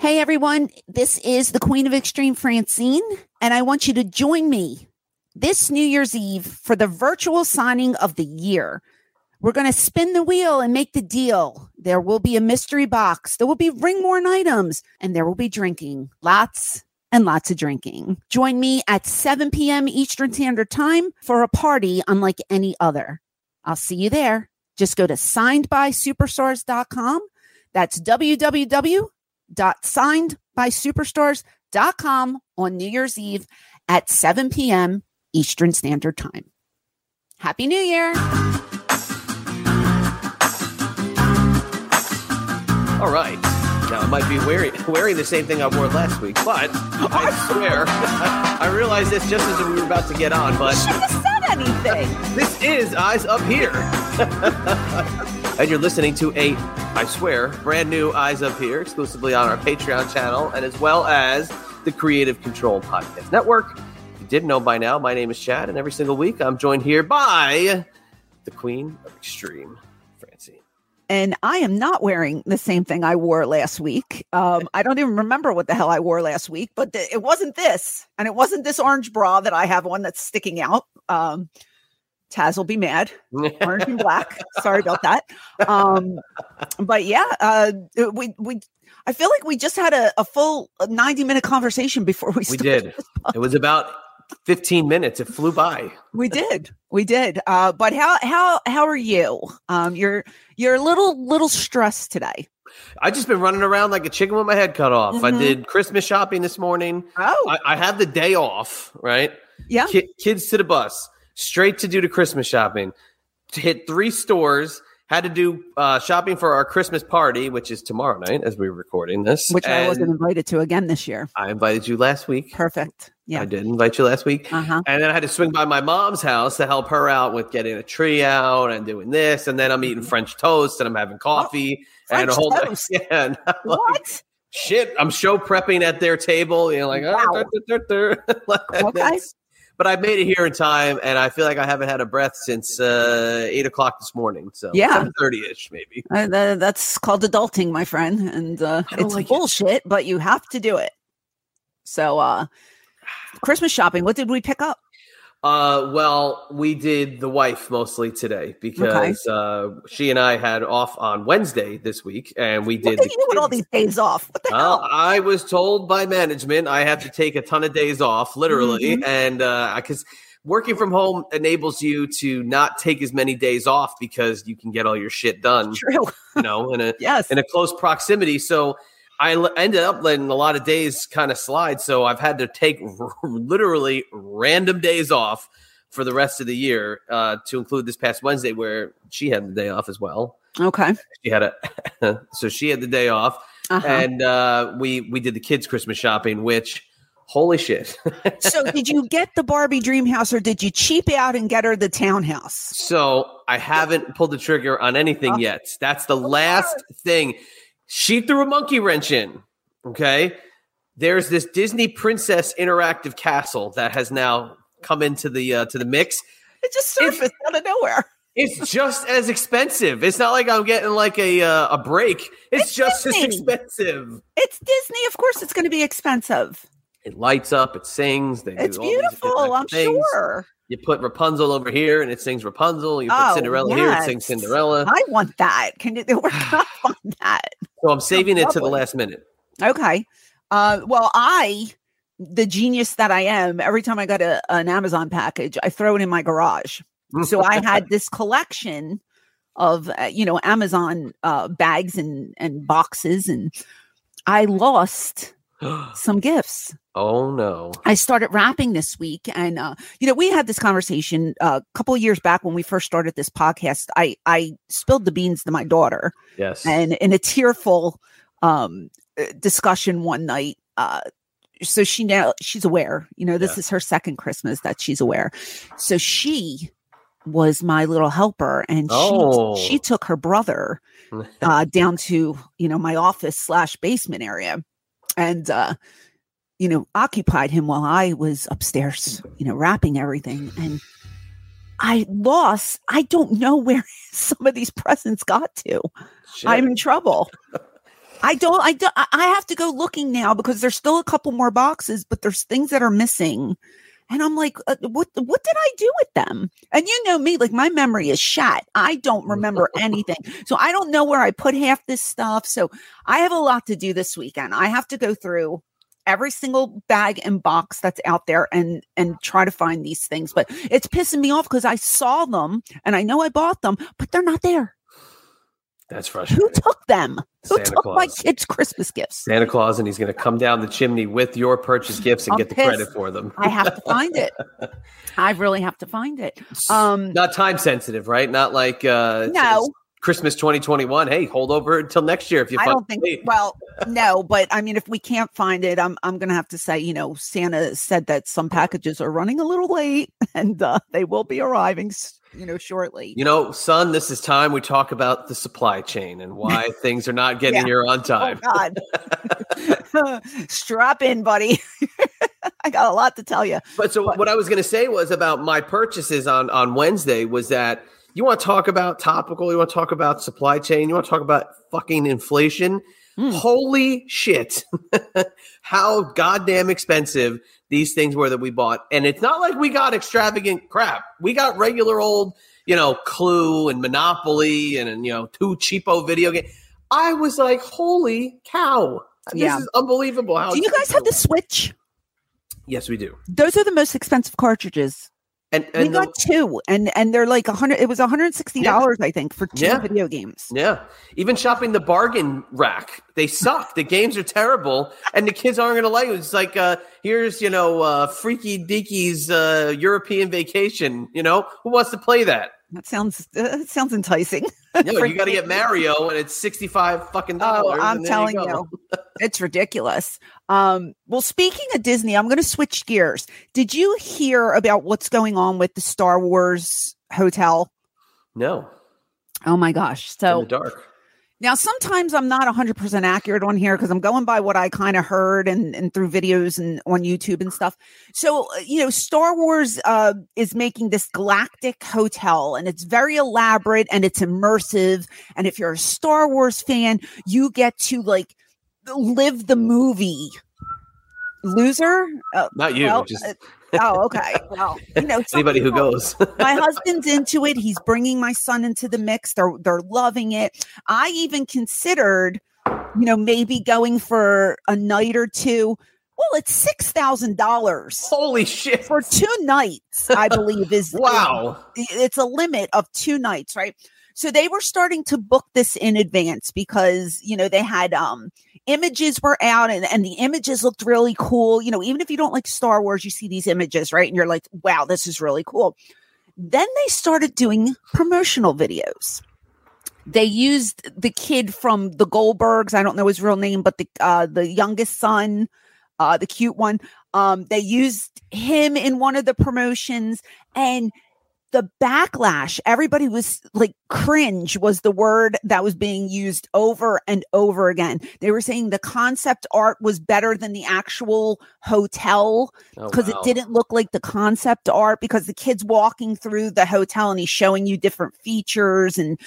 Hey everyone, this is the Queen of Extreme Francine, and I want you to join me this New Year's Eve for the virtual signing of the year. We're going to spin the wheel and make the deal. There will be a mystery box, there will be ringworn items, and there will be drinking. Lots and lots of drinking. Join me at 7 p.m. Eastern Standard Time for a party unlike any other. I'll see you there. Just go to signedbysuperstars.com. That's www www.signedbysuperstars.com on New Year's Eve at 7 p.m. Eastern Standard Time. Happy New Year! All right. Now I might be wearing wearing the same thing I wore last week, but I swear I realized this just as we were about to get on. But have said anything. this is Eyes Up Here, and you're listening to a, I swear, brand new Eyes Up Here, exclusively on our Patreon channel, and as well as the Creative Control Podcast Network. If you didn't know by now, my name is Chad, and every single week I'm joined here by the Queen of Extreme, Francine. And I am not wearing the same thing I wore last week. Um, I don't even remember what the hell I wore last week, but th- it wasn't this. And it wasn't this orange bra that I have on that's sticking out. Um, Taz will be mad. Orange and black. Sorry about that. Um, but yeah, uh, we, we, I feel like we just had a, a full 90 minute conversation before we We did. It was about 15 minutes. It flew by. We did. We did. Uh, but how how how are you? Um, you're you're a little little stressed today. I just been running around like a chicken with my head cut off. I Mhm. did Christmas shopping this morning. Oh, I, I had the day off, right? yeah. Ki- kids to the bus, straight to do the Christmas shopping. To hit three stores, had to do uh, shopping for our Christmas party, which is tomorrow night as we're recording this. Which I wasn't invited to again this year. I invited you last week. Perfect. Yeah. I did invite you last week. Uh huh. And then I had to swing by my mom's house to help her out with getting a tree out and doing this. And then I'm eating French toast and I'm having coffee and a whole toast? Yeah, and I'm like, What? shit. I'm show prepping at their table. You know, like, ah, Wow. dur, dur, dur, dur. Like, Okay. That's- But I made it here in time, and I feel like I haven't had a breath since uh, eight o'clock this morning. So Yeah. thirty ish maybe. Uh, that's called adulting, my friend, and uh, it's like it. bullshit, but you have to do it. So, uh, Christmas shopping. What did we pick up? Uh, well, we did the wife mostly today because uh, she and I had off on Wednesday this week, and we did. did the you with all these days off? What the Well, hell? I was told by management I have to take a ton of days off, literally, Mhm. and because working from home enables you to not take as many days off because you can get all your shit done, True. you know, in a Yes. in a close proximity. So I l- ended up letting a lot of days kind of slide. So I've had to take r- literally random days off for the rest of the year, uh, to include this past Wednesday where she had the day off as well. Okay. She had a so she had the day off Uh-huh. and uh, we we did the kids Christmas shopping, which holy shit. so, did you get the Barbie dream house, or did you cheap out and get her the townhouse? so I haven't pulled the trigger on anything Oh. yet. That's the last thing. She threw a monkey wrench in. Okay. There's this Disney Princess interactive castle that has now come into the uh, to the mix. It just surfaced out of nowhere. It's just as expensive. It's not like I'm getting like a uh, a break. It's, It's just Disney. as expensive. It's Disney. Of course, it's going to be expensive. It lights up. It sings. They It's do all beautiful. I'm things. sure. You put Rapunzel over here, and it sings Rapunzel. You put Oh, Cinderella here, it sings Cinderella. I want that. Can you? Can I find that? So I'm saving it to the last minute. Okay. Uh, well, I, the genius that I am, every time I got a, an Amazon package, I throw it in my garage. So I had this collection of, uh, you know, Amazon uh, bags and, and boxes, and I lost some gifts. Oh no! I started rapping this week, and uh, you know, we had this conversation uh, a couple of years back when we first started this podcast. I I spilled the beans to my daughter, Yes. and in a tearful um uh, discussion one night uh so she now she's aware you know this Yeah. is her second christmas that she's aware so she was my little helper and Oh. she she took her brother uh down to you know my office slash basement area and uh you know occupied him while i was upstairs you know wrapping everything and i lost i don't know where some of these presents got to Shit. I'm in trouble. I don't, I don't, I have to go looking now because there's still a couple more boxes, but there's things that are missing. And I'm like, uh, what, what did I do with them? And you know me, like my memory is shot. I don't remember anything. So I don't know where I put half this stuff. So I have a lot to do this weekend. I have to go through every single bag and box that's out there and and try to find these things but it's pissing me off because i saw them and i know i bought them but they're not there That's frustrating. who took them? Who Santa took my kids' Christmas gifts? Santa Claus, and he's going to come down the chimney with your purchase gifts and I'm get the pissed. credit for them. I have to find it. I really have to find it. Um, Not time sensitive, right? Not like uh, No. Christmas 2021. Hey, hold over until next year if you I find don't think. Well, no, but I mean, if we can't find it, I'm I'm gonna have to say, you know, Santa said that some packages are running a little late, and uh, they will be arriving, you know, shortly. You know, son, this is time we talk about the supply chain and why things are not getting Yeah. here on Oh time. God, strap in, buddy. I got a lot to tell you. But so what I was going to say was about my purchases on on Wednesday was that you want to talk about topical, you want to talk about supply chain, you want to talk about fucking inflation. Hmm. Holy shit. How goddamn expensive these things were that we bought. And it's not like we got extravagant crap. We got regular old, you know, Clue and Monopoly and, and you know, two cheapo video games. I was like, holy cow. This Yeah. is unbelievable. How Do you guys have the Switch? Yes, we do. Those are the most expensive cartridges. And, we and the- got two, and and they're like a hundred. It was one hundred and sixty dollars, I think, for two Yeah. video games. Yeah. Even shopping the bargain rack, they suck. the games are terrible, and the kids aren't going to like it. It's like, uh, here's, you know, uh, Freaky Deaky's uh, European vacation. You know, who wants to play that? That sounds uh, that sounds enticing. No, you got to get Mario, and it's 65 fucking Oh, dollars. I'm telling go. you, it's ridiculous. Um, well, speaking of Disney, I'm going to switch gears. Did you hear about what's going on with the Star Wars hotel? No, Oh my gosh! in So the dark. Now, sometimes I'm not 100% accurate on here because I'm going by what I kind of heard and, and through videos and on YouTube and stuff. So, uh, you know, Star Wars uh, is making this galactic hotel and it's very elaborate and it's immersive. And if you're a Star Wars fan, you get to like live the movie. Loser? Uh, Not you, well, just uh, oh, okay. Well, you know, anybody who goes. my husband's into it. He's bringing my son into the mix. They're they're loving it. I even considered, you know, maybe going for a night or two. Well, it's six thousand dollars Holy shit. for two nights. I believe is Wow. It's a limit of two nights, right? So they were starting to book this in advance because you know they had um images were out and, and the images looked really cool. You know, even if you don't like Star Wars, you see these images, right? And you're like, wow, this is really cool. Then they started doing promotional videos. They used the kid from the Goldbergs. I don't know his real name, but the uh, the youngest son, uh, the cute one. Um, they used him in one of the promotions, and the backlash, everybody was like cringe was the word that was being used over and over again. They were saying the concept art was better than the actual hotel Oh, because wow. it didn't look like the concept art because the kid's walking through the hotel and he's showing you different features and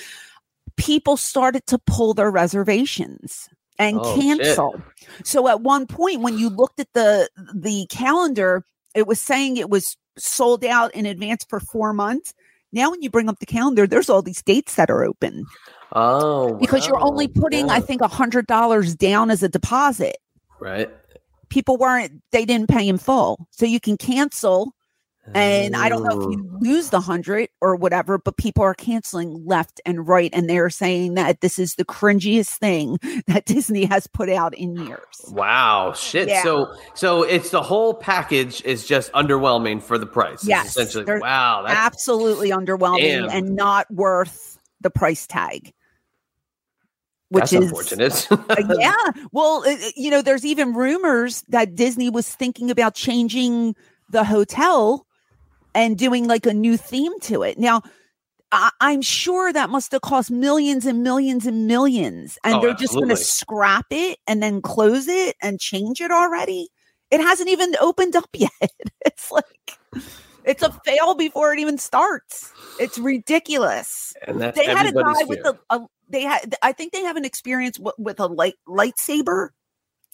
people started to pull their reservations and Oh, shit. cancel. So at one point when you looked at the the calendar, it was saying it was sold out in advance for 4 months. Now when you bring up the calendar, there's all these dates that are open Oh, because you're only wow. putting I think a $100 down as a deposit. right. People weren't they didn't pay in full. So you can cancel and I don't know if Oh. you lose the hundred or whatever, but people are canceling left and right, and they're saying that this is the cringiest thing that Disney has put out in years. Wow, shit. Yeah. So so it's the whole package is just underwhelming for the price. It's Yes, essentially. Wow, that's Absolutely underwhelming Damn. and not worth the price tag. Which that's is unfortunate. Uh, yeah. Well, uh, you know, there's even rumors that Disney was thinking about changing the hotel and doing like a new theme to it. Now, I- I'm sure that must have cost millions and millions and millions, and Oh, they're just going to scrap it and then close it and change it already. It hasn't even opened up yet. It's like it's a fail before it even starts. It's ridiculous and that's they had a guy with a, a they had i think they have an experience w- with a light lightsaber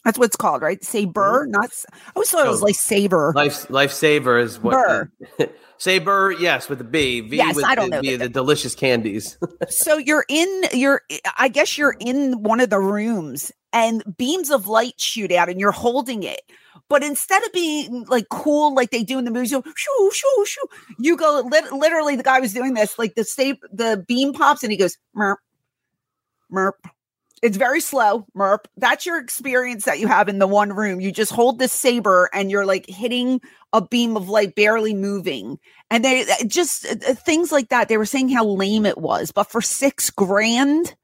that's what it's called right saber mm-hmm. not I always thought it was like saber Life lifesaver is what Burr. Saber, yes, with the B. V Yes, with I don't the, know the, delicious candies. so you're in you're i guess you're in one of the rooms and beams of light shoot out and you're holding it but instead of being like cool like they do in the movies you go, shoo shoo shoo you go lit- literally the guy was doing this like the same the beam pops and he goes merp merp it's very slow merp. That's your experience that you have in the one room. You just hold this saber and you're like hitting a beam of light barely moving. And they uh, just uh, uh, things like that. They were saying how lame it was. But for six grand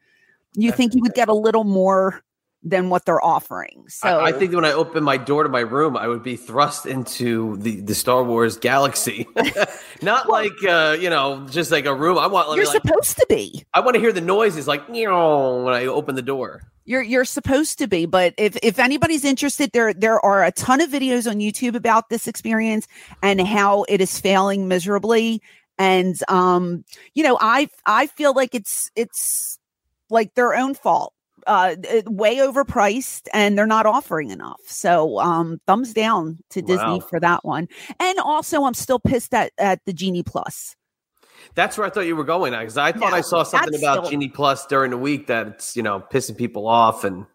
you think you would get a little more than what they're offering so I, I think when I open my door to my room, I would be thrust into the, the Star Wars galaxy. Not like uh, you know, just like a room. I want you're like, supposed to be I want to hear the noises like "Meow" when I open the door. You're you're supposed to be, but if if anybody's interested, there there are a ton of videos on YouTube about this experience and how it is failing miserably. And um, you know, I I feel like it's it's like their own fault. Uh, way overpriced, and they're not offering enough. So, um, thumbs down to Disney Wow. for that one. And also, I'm still pissed at at the Genie Plus. That's where I thought you were going because I thought No, I saw something about still- Genie Plus during the week that it's you know pissing people off and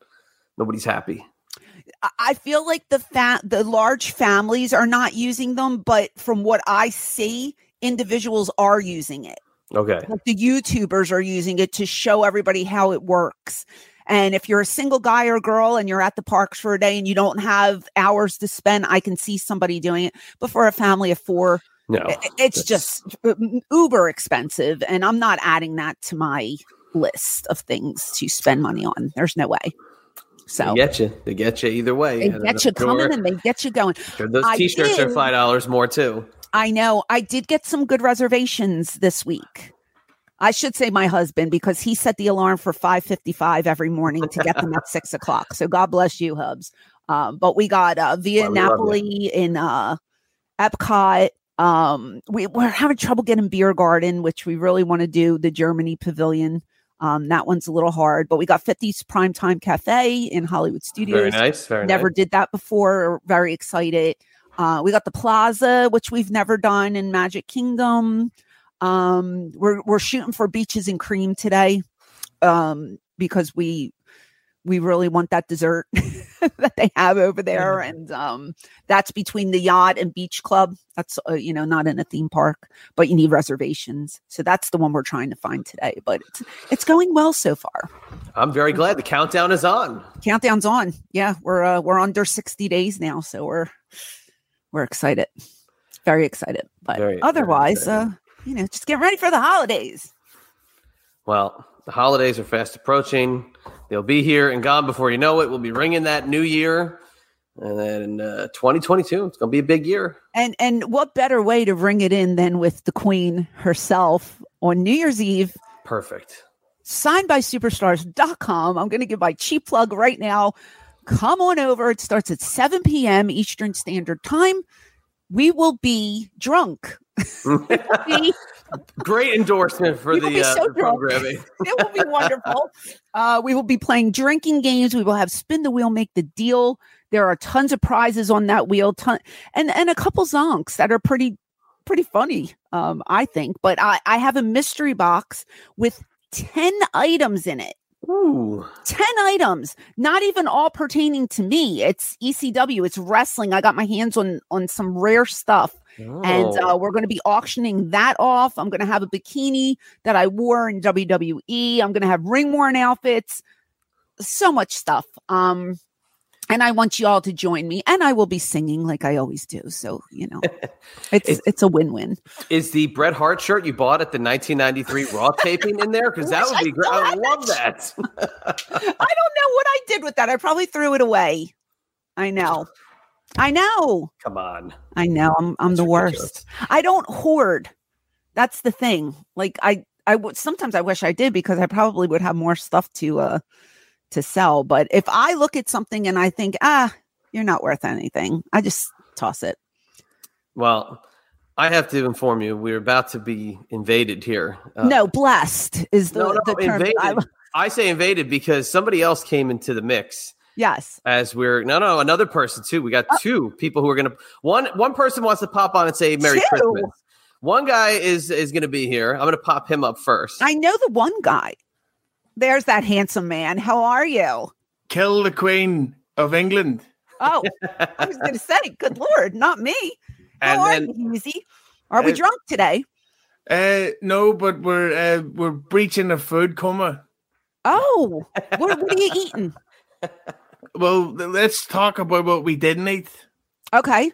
nobody's happy. I- I feel like the fat the large families are not using them, but from what I see, individuals are using it. Okay, Like the YouTubers are using it to show everybody how it works. And if you're a single guy or girl and you're at the parks for a day and you don't have hours to spend, I can see somebody doing it. But for a family of four, no, it's just uh, uber expensive. And I'm not adding that to my list of things to spend money on. There's no way. So they get you. They get you either way. they get you I'm coming and they get you going. sure those I T-shirts are five dollars more too. I know. I did get some good reservations this week. I should say my husband because he set the alarm for five fifty five every morning to get them at six o'clock. So God bless you, Hubs. Um, but we got uh, via Well, Napoli in uh, Epcot. Um, we, we're having trouble getting Beer Garden, which we really want to do. The Germany Pavilion. Um, that one's a little hard, but we got 50s Primetime Cafe in Hollywood Studios Very nice. Very never nice. did that before. Very excited. Uh, we got the plaza, which we've never done in Magic Kingdom. Um, we're we're shooting for beaches and cream today, um, because we we really want that dessert that they have over there, and um, that's between the yacht and beach club. That's uh, you know not in a theme park, but you need reservations. So that's the one we're trying to find today. But it's it's going well so far. I'm very glad the countdown is on. countdown's on. Yeah, we're uh, we're under 60 days now, so we're we're excited. Very excited. But Very- very otherwise, excited. uh, you know, just get ready for the holidays. Well, the holidays are fast approaching. They'll be here and gone before you know it. We'll be ringing that new year. And then uh, 2022, it's going to be a big year. And and what better way to ring it in than with the Queen herself on New Year's Eve? Perfect. Signed by superstars.com. I'm going to give my cheap plug right now. Come on over. It starts at 7 p.m. Eastern Standard Time. We will be drunk. Great endorsement for the, uh, so the programming. it will be wonderful. Uh, we will be playing drinking games. We will have spin the wheel, make the deal. There are tons of prizes on that wheel, ton and and a couple zonks that are pretty pretty funny. Um, I think. But I I have a mystery box with ten items in it. Ooh. 10 items not even all pertaining to me it's ecw it's wrestling i got my hands on on some rare stuff and Oh. uh, we're going to be auctioning that off. I'm going to have a bikini that I wore in WWE. I'm going to have ring worn outfits, so much stuff. Um, and I want you all to join me, and I will be singing like I always do. So you know, it's It's- it's a win win. Is the Bret Hart shirt you bought at the 1993 Raw taping in there? Because that would be great. I love that that. I don't know what I did with that. I probably threw it away. I know, I know, Come on. I know. I'm I'm That's the ridiculous. worst. I don't hoard. That's the thing. Like I I would sometimes I wish I did because I probably would have more stuff to uh to sell. But if I look at something and I think, ah, you're not worth anything, I just toss it. Well, I have to inform you, we're about to be invaded here. Uh, no, blessed is the, no, no, the term. invaded. I, I say invaded because somebody else came into the mix. yes. as we're no no another person too we got two people who are gonna one one person wants to pop on and say merry Two? christmas one guy is is gonna be here i'm gonna pop him up first I know the one guy. There's that handsome man. How are you? Kill the Queen of England. Oh, I was going to say, good lord, not me. How and are then you, Easy? Are we Uh, drunk today? Uh, no, but we're uh, we're breaching a food coma. Oh, what, what are you eating? Well, let's talk about what we didn't eat. Okay.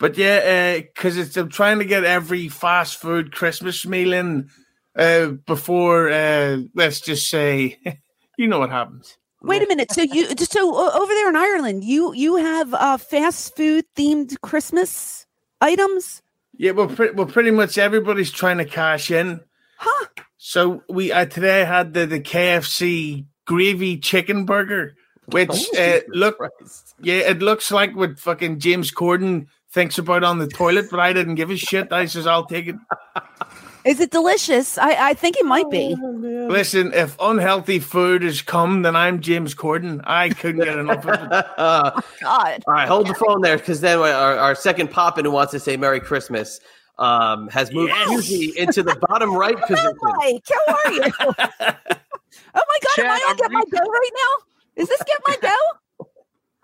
But yeah, because it's I'm trying to get every fast food Christmas meal in uh, before. Uh, let's just say, you know what happens. Wait a minute. So you so over there in Ireland, you you have uh fast food themed Christmas items? Yeah, well, pre- well, pretty much everybody's trying to cash in. Huh? So we uh, today had the the KFC gravy chicken burger, which Oh, uh, look Christ. yeah, it looks like what fucking James Corden thinks about on the toilet, but I didn't give a shit. I says I'll take it. Is it delicious? I I think it might be. Listen, if unhealthy food has come, then I'm James Corden. I couldn't get enough of it. Uh, God. all right hold the phone there because then our, our second pop in who wants to say merry christmas um, has moved Yes. Into the bottom right position Mike, how are you? oh my god, am I on I'm get my re- go right now? Is this get my go?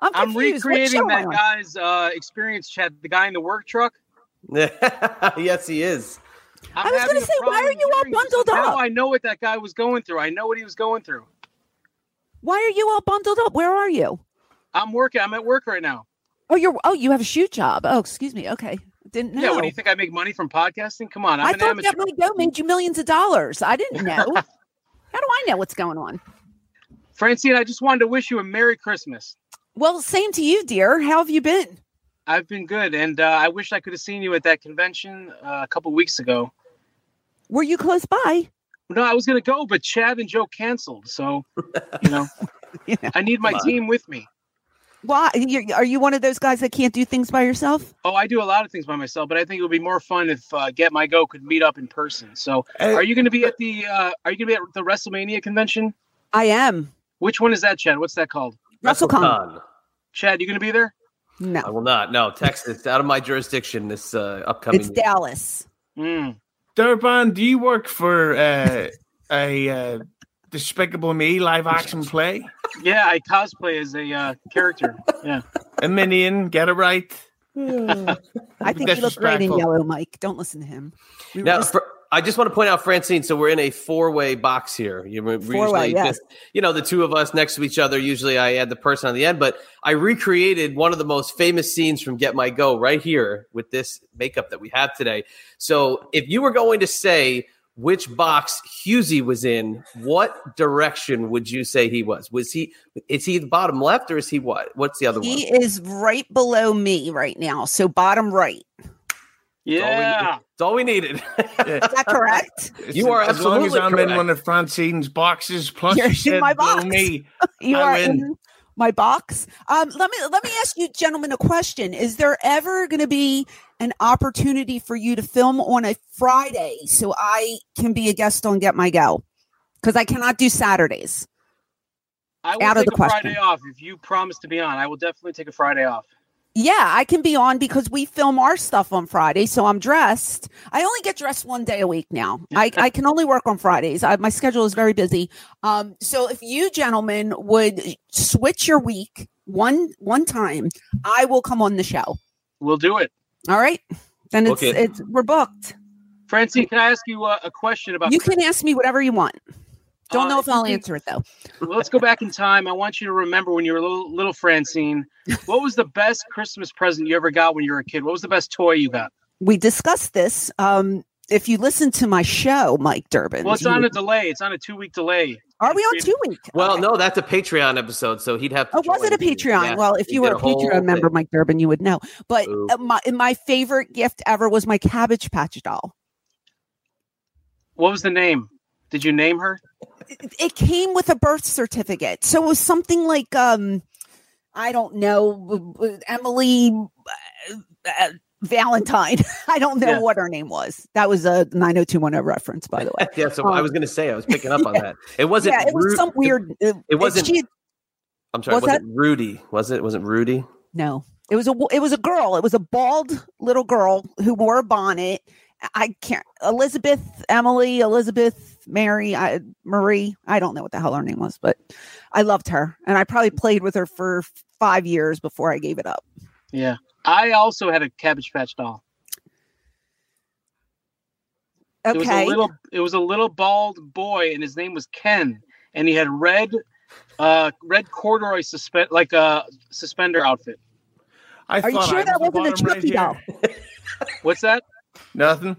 I'm, I'm confused. What recreating show that on? guy's uh, experience, Chad. The guy in the work truck. yes he is I'm I was gonna say, why are you all bundled Now up? I know what that guy was going through. I know what he was going through. Why are you all bundled up? Where are you? I'm working. I'm at work right now. Oh, you're oh, you have a shoot job. Oh, excuse me. Okay. Didn't know. Yeah. What do you think? I make money from podcasting? Come on, I'm I an thought amateur. Get My Go made you millions of dollars. I didn't know. How do I know what's going on? Francine, I just wanted to wish you a Merry Christmas. Well, same to you, dear. How have you been? I've been good, and uh, I wish I could have seen you at that convention uh, a couple weeks ago. Were you close by? No, I was gonna go, but Chad and Joe canceled. So, you know, Yeah. I need my team with me. Why? You're, are you one of those guys that can't do things by yourself? Oh, I do a lot of things by myself, but I think it would be more fun if uh, Get My Go could meet up in person. So, Uh, are you going to be at the uh, Are you going to be at the WrestleMania convention? I am. Which one is that, Chad? What's that called? WrestleCon. WrestleCon. Chad, you going to be there? I will not. No, Texas. Out of my jurisdiction this uh, upcoming. it's year. Dallas. Mm. Durband, do you work for uh, a uh, Despicable Me live action play? Yeah, I cosplay as a uh, character. Yeah. A minion, get it right. I think he looks great in yellow, Mike. Don't listen to him. We Now, just- for, I just want to point out, Francine. So we're in a four-way box here. You usually yes. just, you know, the two of us next to each other. Usually, I add the person on the end, but I recreated one of the most famous scenes from Get My Go right here with this makeup that we have today. So, if you were going to say which box Hughezy was in, what direction would you say he was? Was he is he the bottom left or is he what? What's the other He one? He is right below me right now. So bottom right. Yeah. It's all we needed. Is that correct? You are as long as absolutely I'm in one of Francine's boxes. Plus, You're you in my below box. me. You I are win. in my box. Um, let me let me ask you, gentlemen, a question. Is there ever going to be an opportunity for you to film on a Friday so I can be a guest on Get My Go? Because I cannot do Saturdays. I will Out of take the a question. Friday off if you promise to be on. I will definitely take a Friday off. Yeah, I can be on because we film our stuff on Friday, so I'm dressed. I only get dressed one day a week now. I, I can only work on Fridays. I, my schedule is very busy. Um, so if you gentlemen would switch your week one one time, I will come on the show. We'll do it. All right, then it's it. it's we're booked. Francine, can I ask you uh, a question about? You can ask me whatever you want. Don't Uh, know if if I'll answer it though. Let's go back in time. I want you to remember when you were a little, little Francine. What was the best Christmas present you ever got when you were a kid? What was the best toy you got? We discussed this. Um, if you listen to my show, Mike Durband, Well, it's you on a delay. It's on a two week delay. are we on two week? Well, no, that's a Patreon episode, so he'd have to. Oh, was it a. Patreon? Yeah, well, if he'd you were get a whole Patreon member, thing. Mike Durband, you would know. But Ooh. uh, my my favorite gift ever was my Cabbage Patch doll. What was the name? Did you name her? It, it came with a birth certificate, so it was something like um, I don't know, Emily uh, uh, Valentine. I don't know Yeah. what her name was. That was a nine hundred two one zero reference, by the way. Yeah, so I was going to say I was picking up on that. It wasn't. yeah, it was Ru- some weird. uh, It wasn't. She, I'm sorry. was it Rudy? Was it? Wasn't Rudy? No, it was a it was a girl. It was a bald little girl who wore a bonnet. I can't Elizabeth, Emily, Elizabeth, Mary, I, Marie. I don't know what the hell her name was, but I loved her, and I probably played with her for five years before I gave it up. Yeah. I also had a Cabbage Patch doll. It was a Okay, little. It was a little bald boy, and his name was Ken, and he had red, uh, red corduroy suspend like a suspender outfit. I are you sure I that was the wasn't a bottom right doll? What's that? Nothing.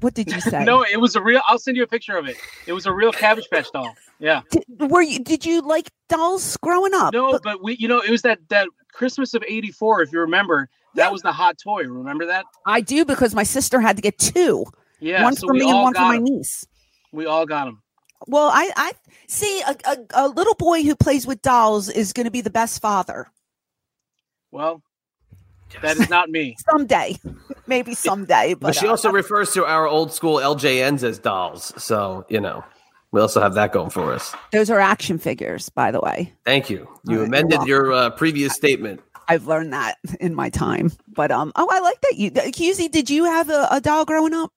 What did you say? No, it was a real. I'll send you a picture of it. It was a real Cabbage Patch doll. Yeah. Did, were you? Did you like dolls growing up? No, but we, you know, it was that that Christmas of '84. If you remember, that was the hot toy. Remember that? I do because my sister had to get two. Yeah. one so for me and one for my 'em. niece. We all got them. Well, I, I see a, a, a little boy who plays with dolls is going to be the best father Well, that is not me. someday, maybe someday. But, But she uh, also refers to our old school LJNs as dolls. So you know, we also have that going for us. those are action figures, by the way. Thank you. You All right, you're amended your uh, previous statement. I've learned that in my time. But um, oh, I like that. You, Cusey, did you have a, a doll growing up?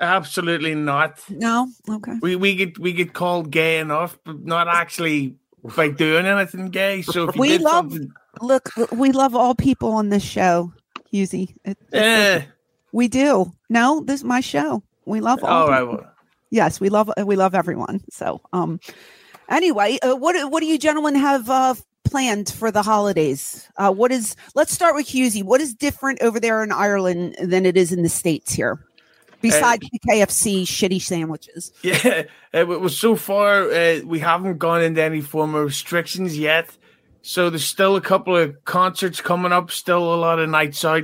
Absolutely not. No. Okay. We we get we get called gay enough, but not actually by doing anything gay. So if We love- something, Look, we love all people on this show, Cusey. It- eh, we do. No, this is my show. We love all. all right. Well, yes we love we love everyone so um anyway uh, what what do you gentlemen have uh planned for the holidays uh what is let's start with Hughezy. what is different over there in ireland than it is in the states here besides the kfc shitty sandwiches yeah. Uh, but so far, uh, we haven't gone into any form of restrictions yet. So there's still a couple of concerts coming up. Still a lot of nights out.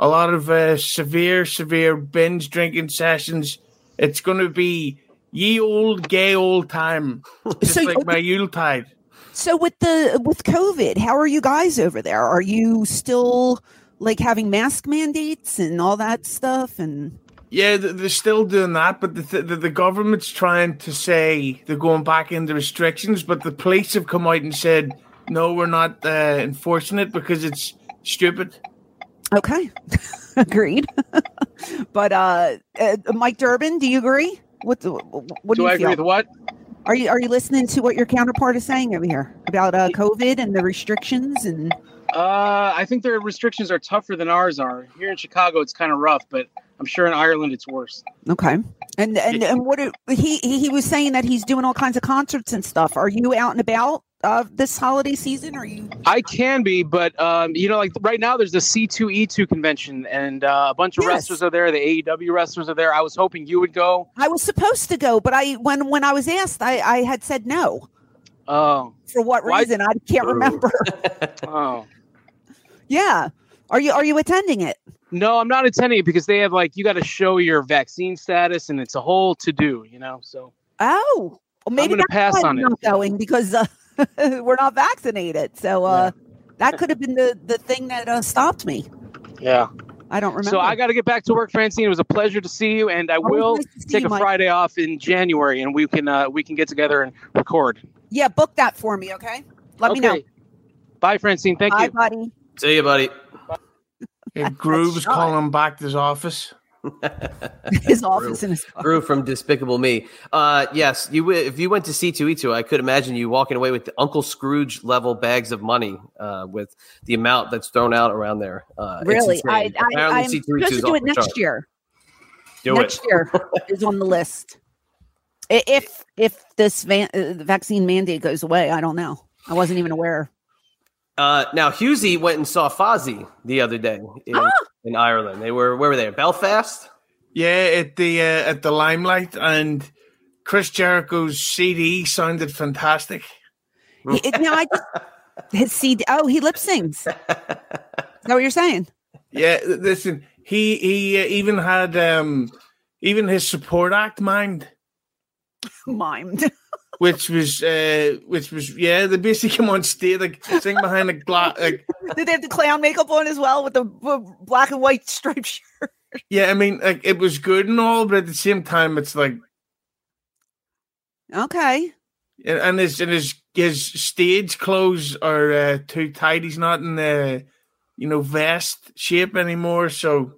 A lot of uh, severe, severe binge drinking sessions. It's going to be ye old gay old time, just So- like my Yuletide. so with the with covid how are you guys over there are you still like having mask mandates and all that stuff and Yeah, they're still doing that, but the, th- the the government's trying to say they're going back into restrictions, but the police have come out and said no, we're not uh, enforcing it because it's stupid. Okay, agreed. but uh, uh, Mike Durband, do you agree? What the, what do, Do you I agree with what? Are you are you listening to what your counterpart is saying over here about uh, COVID and the restrictions and Uh, I think their restrictions are tougher than ours are. Here in Chicago, it's kind of rough, but I'm sure in Ireland it's worse. Okay. And and and what are, he he he was saying that he's doing all kinds of concerts and stuff. Are you out and about uh, this holiday season? Are you? I can be, but um, you know, like right now, there's the C2E2 convention, and uh, a bunch of Yes. wrestlers are there. The AEW wrestlers are there. I was hoping you would go. I was supposed to go, but I when when I was asked, I I had said no. Oh, For what Why- reason? I can't remember. oh. yeah. Are you are you attending it? No, I'm not attending it because they have like you got to show your vaccine status, and it's a whole to do. You know, so Oh, well, maybe gonna pass on I'm it. not going because uh, we're not vaccinated. So uh, that could have been the the thing that uh, stopped me. yeah. I don't remember. So I got to get back to work, Francine. It was a pleasure to see you, and I Always will nice take you, a Mike. Friday off in January, and we can uh, we can get together and record. yeah, book that for me, okay? Let me know. Okay. Bye, Francine. Thank Bye, you. buddy. See you, buddy. If Gru's calling back to his office. His office in his car. Gru from Despicable Me. Uh, yes, you. If you went to C2E2, I could imagine you walking away with Uncle Scrooge level bags of money uh, with the amount that's thrown out around there. Uh, Really, I, insane. I, Apparently I'm C2E2 supposed to do it next chart. year. Do next it. year is on the list. If if this van, uh, vaccine mandate goes away, I don't know. I wasn't even aware. Uh, now, Hughezy went and saw Fozzy the other day in, Ah! in Ireland. They were where were they? Belfast. Yeah, at the uh, at the limelight, and Chris Jericho's CD sounded fantastic. He, it- now I just his CD. Oh, he lip sings. Is that what you're saying? Yeah, listen, he he uh, even had um even his support act mimed, Mimed. Which was uh which was yeah, they basically come on stage like sing behind a glass like Did they have the clown makeup on as well with the b- black and white striped shirt? yeah, I mean like it was good and all, but at the same time it's like Okay. and- and his and his his stage clothes are uh, too tight. He's not in the you know vest shape anymore. So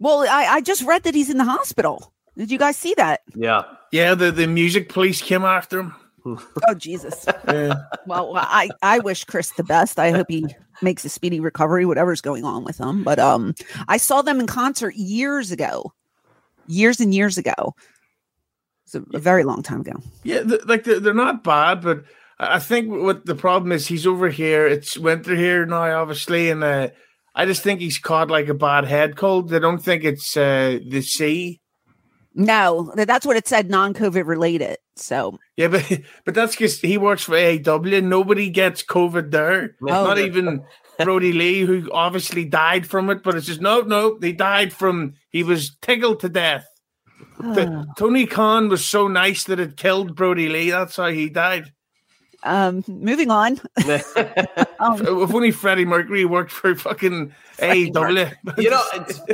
Well, I, I just read that he's in the hospital. Did you guys see that? Yeah. Yeah, the the music police came after him. Oh Jesus. Yeah. Well, I I wish Chris the best. I hope he makes a speedy recovery, whatever's going on with him. But um, I saw them in concert years ago, years and years ago. It's a, a very long time ago. Yeah, th- like they're, they're not bad, but I I think what the problem is, he's over here. It's winter here now, obviously, and uh, I just think he's caught like a bad head cold. They don't think it's uh, the sea. No, that's what it said, non-COVID related. So Yeah, but but that's because he works for AEW. Nobody gets COVID there. Oh. Not even Brodie Lee, who obviously died from it. But it's just no, no. They died from he was tickled to death. T- Tony Khan was so nice that it killed Brodie Lee. That's how he died. Um, moving on. Um, If only Freddie Mercury worked for fucking AEW. You know,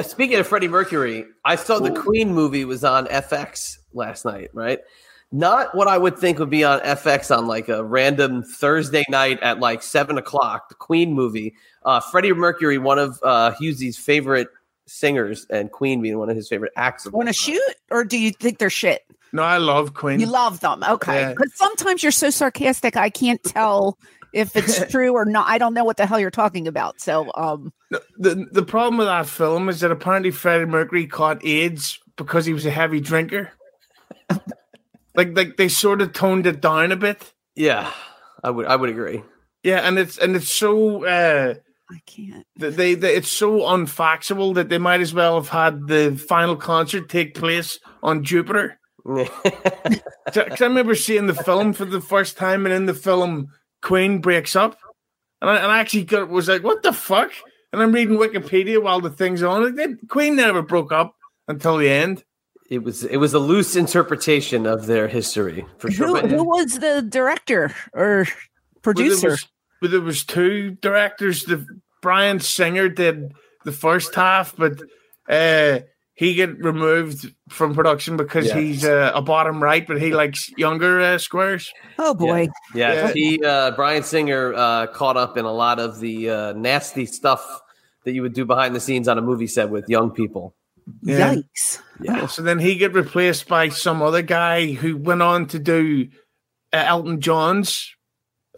speaking of Freddie Mercury, I saw the Queen movie was on FX last night, right? Not what I would think would be on FX on like a random Thursday night at like seven o'clock. The Queen movie. Uh, Freddie Mercury, one of uh, Hughezy's favorite singers, and Queen being one of his favorite acts. Of Want to shoot, or do you think they're shit? No, I love Queen. You love them, okay? Yeah. Sometimes you're so sarcastic, I can't tell if it's true or not. I don't know what the hell you're talking about. So, um, the the problem with that film is that apparently Freddie Mercury caught AIDS because he was a heavy drinker. like like they sort of toned it down a bit. Yeah, I would I would agree. Yeah, and it's and it's so uh I can't. they, they it's so unfactual that they might as well have had the final concert take place on Jupiter. Because I remember seeing the film for the first time, and in the film, Queen breaks up, and I, and I actually got, was like, "What the fuck?" And I'm reading Wikipedia while the thing's on. Like, Queen never broke up until the end. It was it was a loose interpretation of their history for sure. Who, who was the director or But there producer? was, but there was two directors. The Bryan Singer did the first half, but uh, he get removed from production because Yeah. he's uh, a bottom right, but he likes younger uh, squares. oh boy, Yeah, Yeah. he uh, Bryan Singer uh, caught up in a lot of the uh, nasty stuff that you would do behind the scenes on a movie set with young people. Yeah. yikes! Yeah. So then he get replaced by some other guy who went on to do uh, Elton John's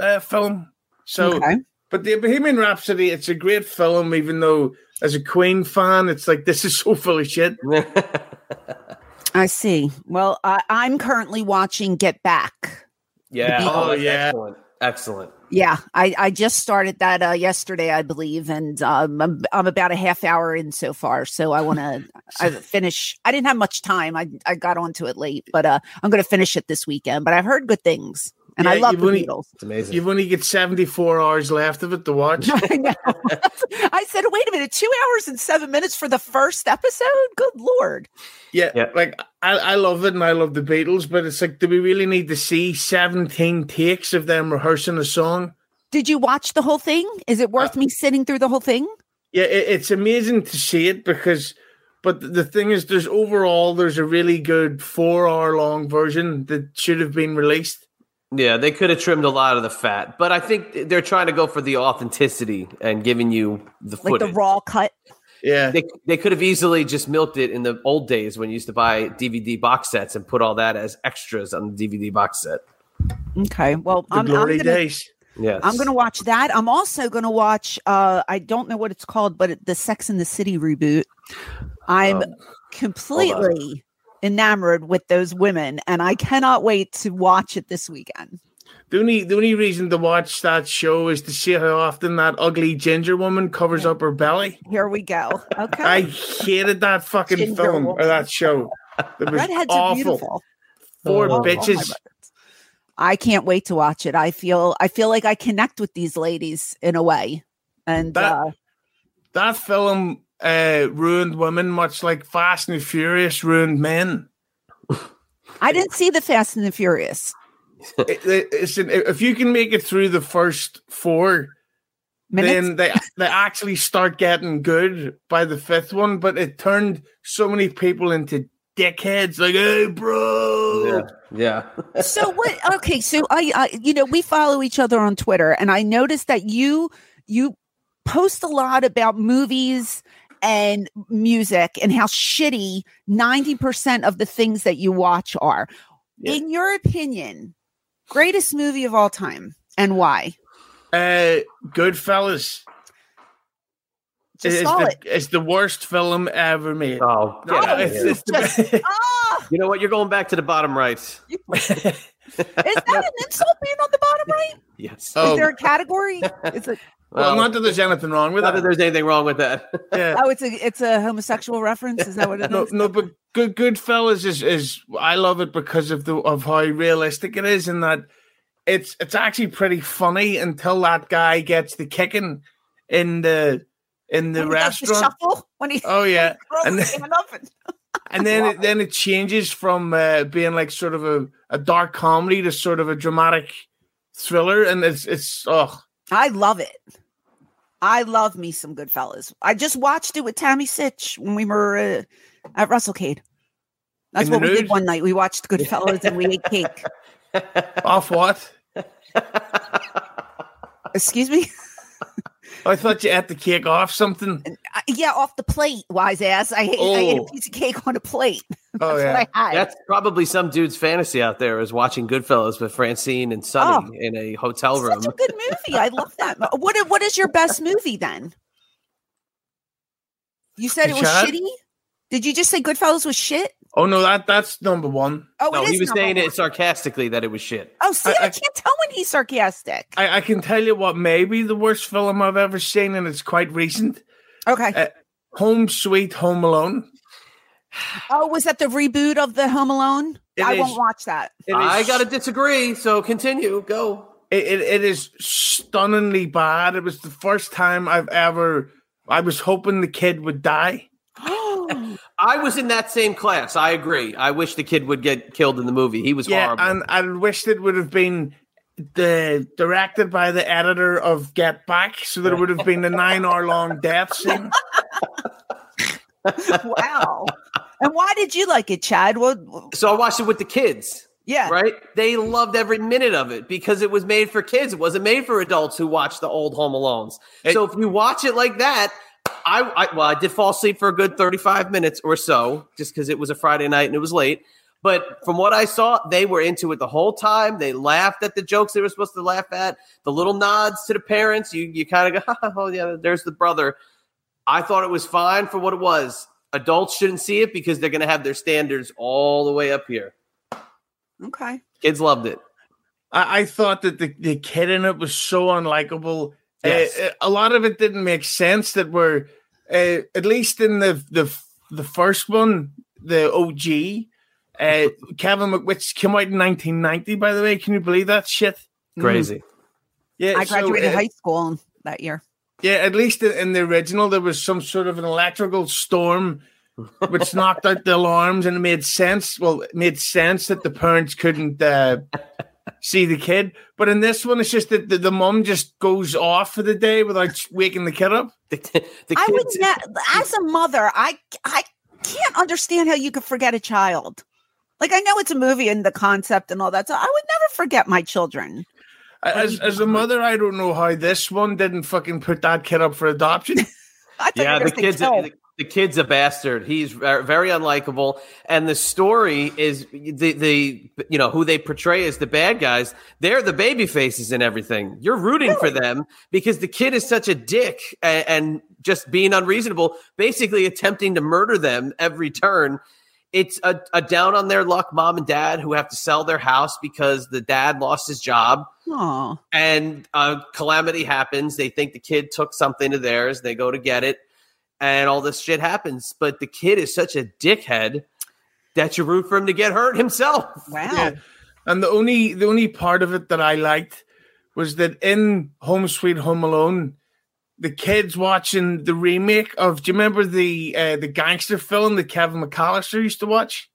uh, film. So, Okay. but the Bohemian Rhapsody, it's a great film, even though as a Queen fan, it's like this is so full of shit. I see. Well, I, I'm currently watching Get Back. Yeah. The Oh, yeah. Excellent. Excellent. Yeah, I, I just started that uh, yesterday, I believe, and um, I'm I'm about a half hour in so far. So I want to I finish. I didn't have much time. I I got onto it late, but uh, I'm going to finish it this weekend. But I've heard good things, and I love you've the only- Beatles. It's amazing. You've only got 74 hours left of it to watch. I know. I said, wait a minute, two hours and seven minutes for the first episode? Good lord! Yeah, Yeah. like I, I love it and I love the Beatles, but it's like, do we really need to see 17 takes of them rehearsing a song? Did you watch the whole thing? Is it worth uh, me sitting through the whole thing? Yeah, it, it's amazing to see it because, but the thing is, there's overall, there's a really good four hour long version that should have been released. Yeah, they could have trimmed a lot of the fat, but I think they're trying to go for the authenticity and giving you the footage. Like footage. the raw cut? Yeah. They, they could have easily just milked it in the old days when you used to buy DVD box sets and put all that as extras on the DVD box set. Okay. Well, The I'm, I'm glory gonna, days. Yes. I'm gonna watch that. I'm also gonna watch. Uh, I don't know what it's called, but the Sex and the City reboot. I'm Um, completely enamored with those women, and I cannot wait to watch it this weekend. The only, the only reason to watch that show is to see how often that ugly ginger woman covers up her belly. Here we go. Okay. I hated that fucking Ginger film or that show. It was Redheads are awful. beautiful. Four Oh, oh bitches. goodness. I can't wait to watch it. I feel I feel like I connect with these ladies in a way. And That- uh, that film uh, ruined women, much like Fast and Furious ruined men. I didn't see the Fast and the Furious. It- it- it's an- if you can make it through the first four, Minutes? then they they actually start getting good by the fifth one. But it turned so many people into dickheads. Like, hey, bro. Yeah. Yeah. so what okay so I, I you know we follow each other on twitter and i noticed that you you post a lot about movies and music and how shitty 90% of the things that you watch are Yeah. in your opinion greatest movie of all time and why Uh, Goodfellas. Just It's the, it. it's the worst film ever made. Oh, You know, get out of it's- here. it's Just- best- ah, you know what? You're going back to the bottom right. is that an insult being on the bottom right Yes. Oh. is there a category it's a well, Well, not that there's anything wrong with not that that. there's anything wrong with that. Yeah. oh it's a it's a homosexual reference is that what it is? No, no, but good Goodfellas is is I love it because of the of how realistic it is, and that it's it's actually pretty funny until that guy gets the kicking in the in the When he the restaurant. shuffle when he Oh yeah, throws and then, hand and and then it, then it changes from uh, being like sort of a, a dark comedy to sort of a dramatic thriller, and it's it's oh I love it. I love me some Goodfellas. I just watched it with Tammy Sytch when we were uh, at WrestleCade. That's In what we did one night. We watched Goodfellas and we ate cake. off what? Excuse me? I thought you had to kick off something. Uh, yeah, off the plate, wise ass. I, ate- I ate a Oh. piece of cake on a plate. Oh That's yeah, what I had. That's probably some dude's fantasy out there is watching Goodfellas with Francine and Sunny Oh. in a hotel room. Such a good movie. I love that. What What is your best movie then? You said it was shitty. Did you just say Goodfellas was shit? Oh no, that that's number one. Oh, no, it is he was saying one. it sarcastically that it was shit. Oh, see, I, I- I- can't tell when he's sarcastic. I, I can tell you what may be the worst film I've ever seen, and it's quite recent. okay. Uh, Home Sweet Home Alone. Oh, was that the reboot of the Home Alone? It I is- won't watch that. I got to disagree, so continue. Go. It, it, it is stunningly bad. It was the first time I've ever. I was hoping the kid would die. I was in that same class. I agree. I wish the kid would get killed in the movie. He was Yeah, horrible. and I wished it would have been the directed by the editor of Get Back, so that it would have been a nine-hour-long death scene. wow. And why did you like it, Chad? What? so I watched it with the kids. Yeah. Right? They loved every minute of it because it was made for kids. It wasn't made for adults who watch the old Home Alones. It- so if you watch it like that, I, I well, I did fall asleep for a good 35 minutes or so just because it was a Friday night and it was late. But from what I saw, they were into it the whole time. They laughed at the jokes they were supposed to laugh at, the little nods to the parents. You you kind of go, oh yeah, there's the brother. I thought it was fine for what it was. Adults shouldn't see it because they're going to have their standards all the way up here. Okay. Kids loved it. I, I thought that the, the kid in it was so unlikable. Yes. Uh, a lot of it didn't make sense. That were uh, at least in the the the first one, the OG. Uh, Kevin McWitch came out in 1990. By the way, can you believe that shit? Crazy. Yeah, I so, graduated uh, high school that year. Yeah, at least in, in the original, there was some sort of an electrical storm which knocked out the alarms, and it made sense. Well, it made sense that the parents couldn't uh, see the kid. But in this one, it's just that the, the mom just goes off for the day without waking the kid up. The, the I would kids- ne- as a mother, I I can't understand how you could forget a child. Like I know it's a movie and the concept and all that. So I would never forget my children. As, as a mother, I don't know how this one didn't fucking put that kid up for adoption. I yeah, the kid's kill. the, the kid's a bastard. He's very unlikable, and the story is the the you know who they portray as the bad guys. They're the baby faces and everything. You're rooting for them because the kid is such a dick and, and just being unreasonable, basically attempting to murder them every turn. It's a, a down on their luck mom and dad who have to sell their house because the dad lost his job Aw. and a calamity happens. They think the kid took something of theirs. They go to get it, and all this shit happens. But the kid is such a dickhead that you root for him to get hurt himself. Wow. Yeah. And the only the only part of it that I liked was that in Home Sweet Home Alone, the kids watching the remake of. Do you remember the uh, the gangster film that Kevin McAllister used to watch?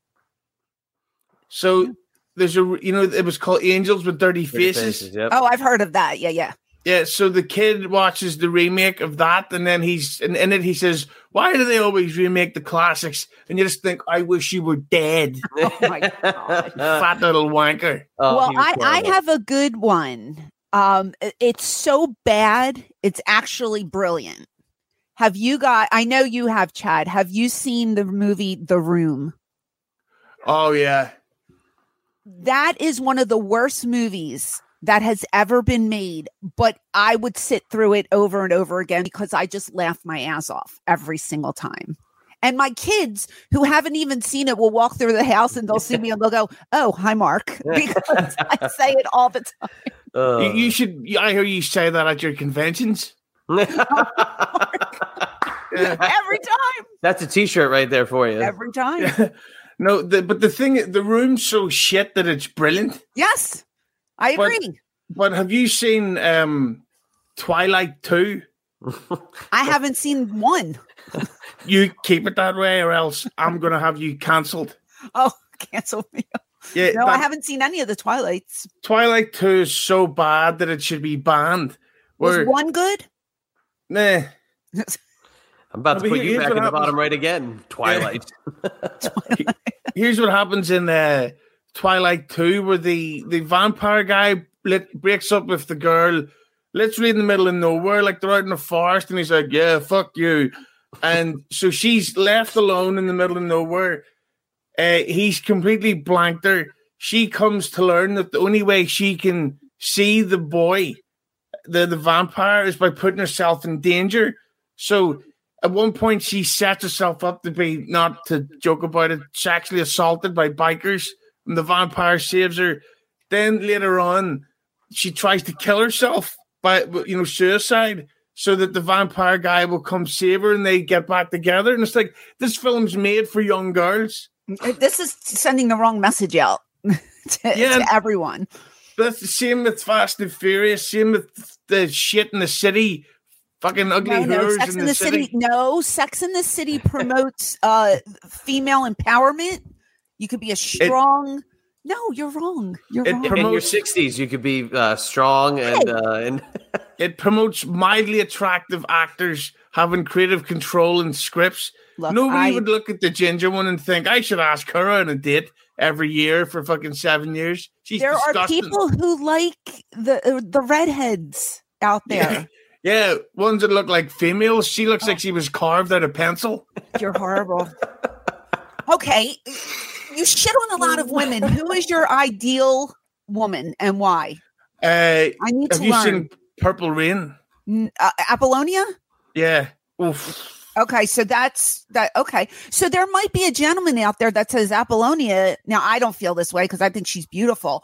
So there's a you know it was called Angels with Dirty Faces. yep. Oh, I've heard of that. Yeah, yeah. Yeah, so the kid watches the remake of that, and then he's and in it he says, "Why do they always remake the classics?" And you just think, "I wish you were dead, Oh my god. fat little wanker." Oh, well, I, I have a good one. Um, it's so bad, it's actually brilliant. Have you got? I know you have, Chad. Have you seen the movie The Room? Oh yeah, That is one of the worst movies that has ever been made, but I would sit through it over and over again because I just laugh my ass off every single time. And my kids who haven't even seen it will walk through the house and they'll see me and they'll go, Oh, hi, Mark. Because I say it all the time. Uh, you, you should. I hear you say that at your conventions. Every time. That's a T-shirt right there for you. Every time. no, the, but the thing, the room's so shit that it's brilliant. Yes. I agree. But have you seen um Twilight Two? I haven't seen one. You keep it that way, or else I'm gonna have you cancelled. Oh, cancel me. Yeah, No, I haven't seen any of the Twilights. Twilight Two is so bad that it should be banned. Was one good? nah, I'm about to No, but put you back what in the happens- bottom right again. Twilight. here's what happens in uh, Twilight 2 where the, the vampire guy lit, breaks up with the girl literally in the middle of nowhere, like they're out in the forest, and he's like, Yeah, fuck you. And so she's left alone in the middle of nowhere. Uh, he's completely blanked her. She comes to learn that the only way she can see the boy, the, the vampire, is by putting herself in danger. So at one point she sets herself up to be not to joke about it sexually assaulted by bikers and the vampire saves her then later on she tries to kill herself by you know suicide so that the vampire guy will come save her and they get back together and it's like this film's made for young girls This is sending the wrong message out to, Yeah. to everyone. that's the same with fast and furious same with the shit in the city fucking ugly No, no, Sex in in the, the city, City. No, Sex in the City promotes uh female empowerment. You could be a strong. no, you're wrong. You're it wrong. in your 60s, you could be uh, strong and uh, and it promotes mildly attractive actors having creative control in scripts. Look, Nobody I- would look at the ginger one and think I should ask her on a date every year for fucking seven years. She's there are people who like the uh, the redheads out there. Yeah, ones that look like females. She looks like she was carved out of pencil. You're horrible. Okay, you shit on a lot of women. Who is your ideal woman and why? Uh, I need have to you learn. seen Purple Rain? Uh, Apollonia? Yeah. Oof. Okay, so that's that. Okay, so there might be a gentleman out there that says Apollonia. Now, I don't feel this way because I think she's beautiful.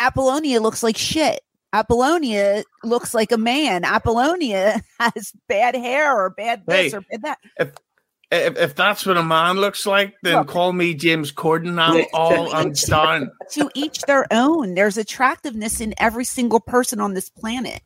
Apollonia looks like shit. Apollonia looks like a man. Apollonia has bad hair or bad this Hey, or bad that. If, if if that's what a man looks like, then Look. call me James Corden. I'm all I'm done. to each their own. There's attractiveness in every single person on this planet.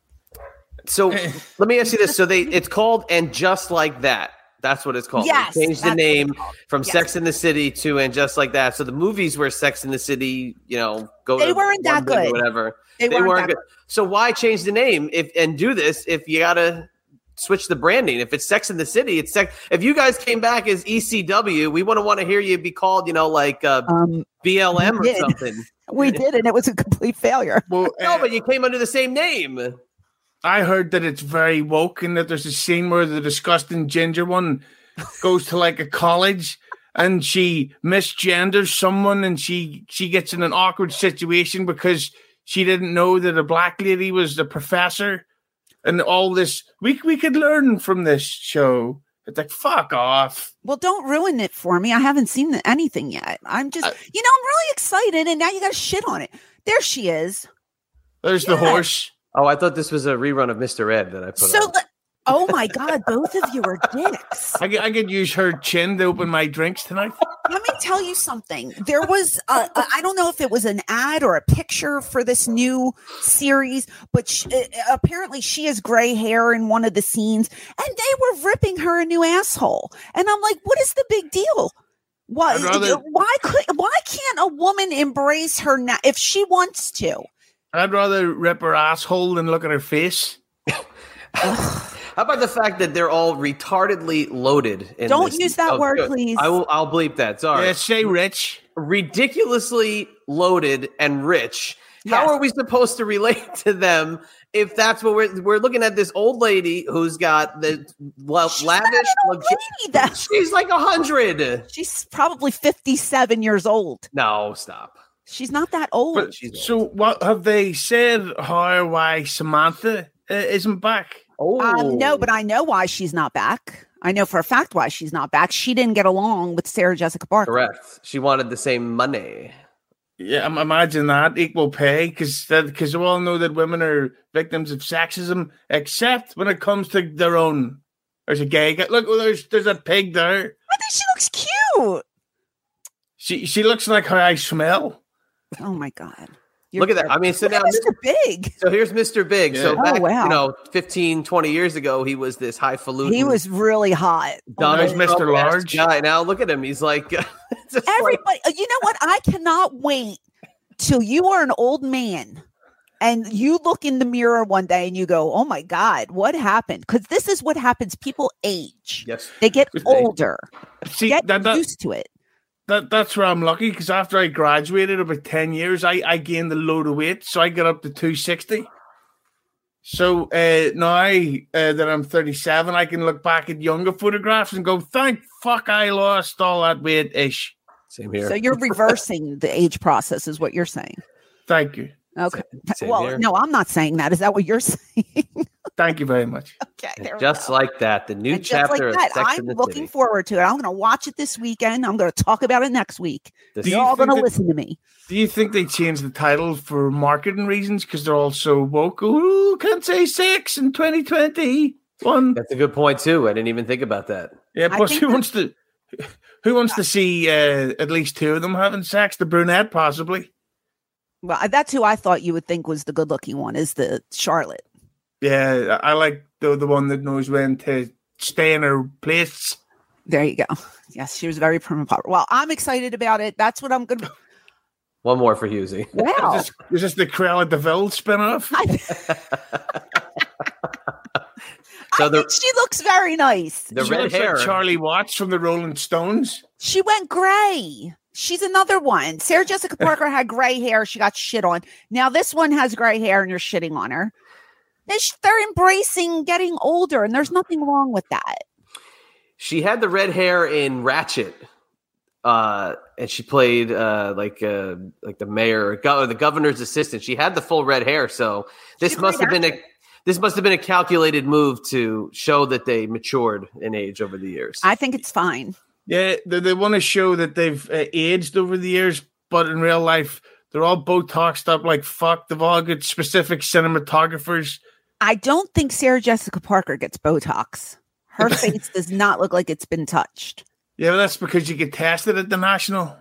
So let me ask you this: so they it's called and just like that. That's what it's called. Yes, they changed the name from Yes. Sex in the City to and just like that. So the movies where Sex in the City, you know, go They to weren't that London or good. whatever. They weren't that good. So why change the name if and do this if you gotta switch the branding? If it's Sex in the City, it's sex. If you guys came back as ECW, we want to want to hear you be called, you know, like uh, Um, BLM or something. We did, and it was a complete failure. Well, No, uh, but you came under the same name. I heard that it's very woke and that there's a scene where the disgusting ginger one goes to like a college and she misgenders someone and she she gets in an awkward situation because she didn't know that a black lady was the professor and all this we we could learn from this show. It's like fuck off. Well, don't ruin it for me. I haven't seen anything yet. I'm just, Uh, you know, I'm really excited, and now you got to shit on it. There she is. There's the horse. Oh, I thought this was a rerun of Mr. Ed that I put So, on. Le- oh my god, both of you are dicks. I could, I could use her chin to open my drinks tonight. Let me tell you something. There was, a, a, I don't know if it was an ad or a picture for this new series, but sh- uh, apparently she has gray hair in one of the scenes, and they were ripping her a new asshole. And I'm like, what is the big deal? Why? Rather- why could? Why can't a woman embrace her now if she wants to? I'd rather rip her asshole than look at her face. How about the fact that they're all retardedly loaded? In Don't this- use that Oh, word, good. please. I will. I'll bleep that. Sorry. Yeah, say rich. Ridiculously loaded and rich. Yes. How are we supposed to relate to them if that's what we're we're looking at? This old lady who's got the la- She's not lavish. an old luxu- lady, though. She's like a hundred. She's probably 57 years old. No, stop. She's not that old. But she's so what have they said? How why Samantha uh, isn't back? Oh Um, no, but I know why she's not back. I know for a fact why she's not back. She didn't get along with Sarah Jessica Parker. correct. She wanted the same money. Yeah, imagine that equal pay because because we all know that women are victims of sexism, except when it comes to their own. There's a gay guy. Look, there's there's a pig there. I think she looks cute. She she looks like how I smell. Oh my god. Look at that. I mean, so now Mr. Big. So here's Mr. Big. So Yeah. Oh, back, wow. you know, 15, 20 years ago, he was this highfalutin. He was really hot. Donald There's Mr. Large. guy. Now look at him. He's like, it's just like- Everybody, uh, you know what? I cannot wait till you are an old man and you look in the mirror one day and you go, "Oh my god, what happened?" Because this is what happens. People age. yes. They get older. See Get that, that used to it. That that's where I'm lucky because after I graduated about ten years, I I gained a load of weight, so I got up to two sixty. So uh, now uh, that I'm 37, I can look back at younger photographs and go, "Thank fuck, I lost all that weight." Ish. Same here. So you're reversing the age process, is what you're saying. Thank you, Okay. Same well, here. no, I'm not saying that. Is that what you're saying? Thank you very much. okay. there we just go. like that. The new And just like chapter that, of Sex I'm the looking City. forward to it. I'm going to watch it this weekend. I'm going to talk about it next week. The- Do You're all going to listen to me. Do you think they changed the title for marketing reasons because they're all so woke? Ooh, can't say sex in 2020. One. That's a good point too. I didn't even think about that. Yeah, plus who wants to who wants to see uh, at least two of them having sex? The brunette, possibly. Well, that's who I thought you would think was the good looking one, is the Charlotte. Yeah, I I like the the one that knows when to stay in her place. There you go. Yes, she was very prim and proper. Well, I'm excited about it. That's what I'm going to. One more for Hughezy. Wow. Is this, is this the Cruella de Vil spinoff? So I the think she looks very nice. the She red looks like hair. Charlie Watts from the Rolling Stones. She went gray. She's another one. Sarah Jessica Parker had gray hair. She got shit on. Now this one has gray hair and you're shitting on her. They sh- They're embracing getting older, and there's nothing wrong with that. She had the red hair in Ratched, uh, and she played uh, like uh, like the mayor, or the governor's assistant. She had the full red hair, so this She's a must have great been a this must have been a calculated move to show that they matured in age over the years. I think it's fine. Yeah, they, they want to show that they've uh, aged over the years, but in real life, they're all Botoxed up like fuck. They've all got specific cinematographers. I don't think Sarah Jessica Parker gets Botox. Her face does not look like it's been touched. Yeah, well, that's because you get tested at the national.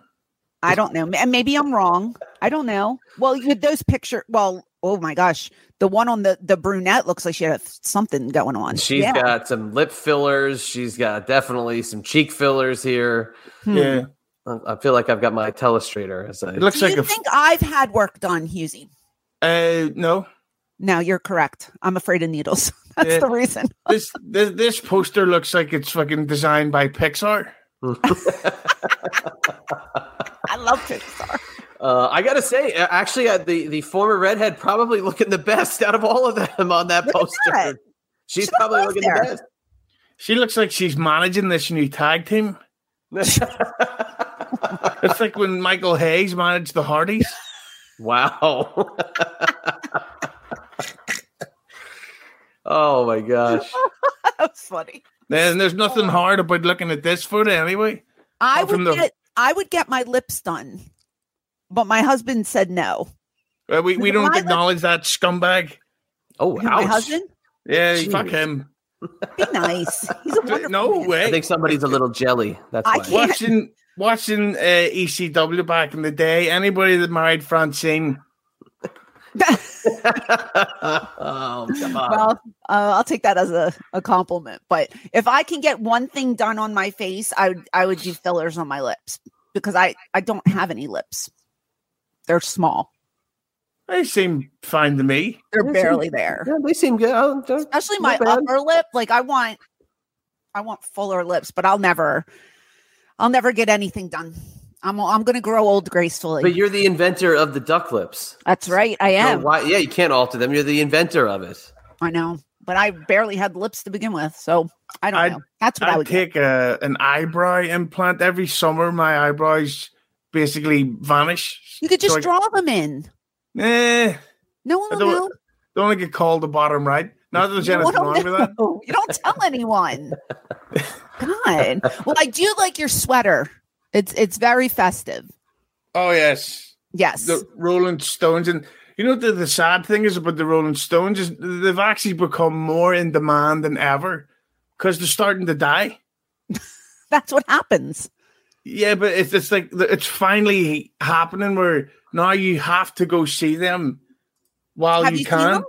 I don't know. And maybe I'm wrong. I don't know. Well, with those picture, well, oh my gosh, the one on the the brunette looks like she had something going on. She's Yeah. got some lip fillers. She's got definitely some cheek fillers here. Hmm. Yeah, I I feel like I've got my telestrator. As I, it looks Do like you a. think I've had work done, Hughezy? Uh, no, No, you're correct. I'm afraid of needles. That's Yeah. the reason. this, this this poster looks like it's fucking designed by Pixar. I love Pixar. Uh, I gotta say, uh, actually, uh, the the former redhead probably looking the best out of all of them on that Look poster. that. She's Should've probably looking there. the best. She looks like she's managing this new tag team. It's like when Michael Hayes managed the Hardys. wow. Oh my gosh. That's funny. And there's nothing hard about looking at this photo anyway. I Oh, would the- get I would get my lips done, but my husband said no. Uh, we, we don't my acknowledge that scumbag. Oh, Who, my husband, Yeah, Jeez. fuck him. be nice. He's a wonderful No man. way. I think somebody's a little jelly. That's I why. can't- watching watching uh, ECW back in the day, anybody that married Francine, oh, come on. well, uh, I'll take that as a, a compliment. But if I can get one thing done on my face, I would I would do fillers on my lips because I I don't have any lips. They're small. they seem fine to me. They're They barely seem- there. yeah, they seem good. Oh, Especially my bad. upper lip. Like I want I want fuller lips, but I'll never I'll never get anything done. I'm I'm going to grow old gracefully. But you're the inventor of the duck lips. That's right. I So am. why, yeah, you can't alter them. You're the inventor of it. I know. But I barely had lips to begin with, so I don't I'd- know. That's what I I'd would get. take a, an eyebrow implant every summer. My eyebrows basically vanish. You could just So I- draw them in. Eh, No one will don't, know. don't want to get called the bottom right. Not that there's No anything wrong will with that. You don't tell anyone. God. Well, I do like your sweater. It's it's very festive. Oh yes, Yes. the Rolling Stones, and you know the the sad thing is about the Rolling Stones is they've actually become more in demand than ever because they're starting to die. That's what happens. Yeah, but it's it's like it's finally happening where now you have to go see them while Have you you can.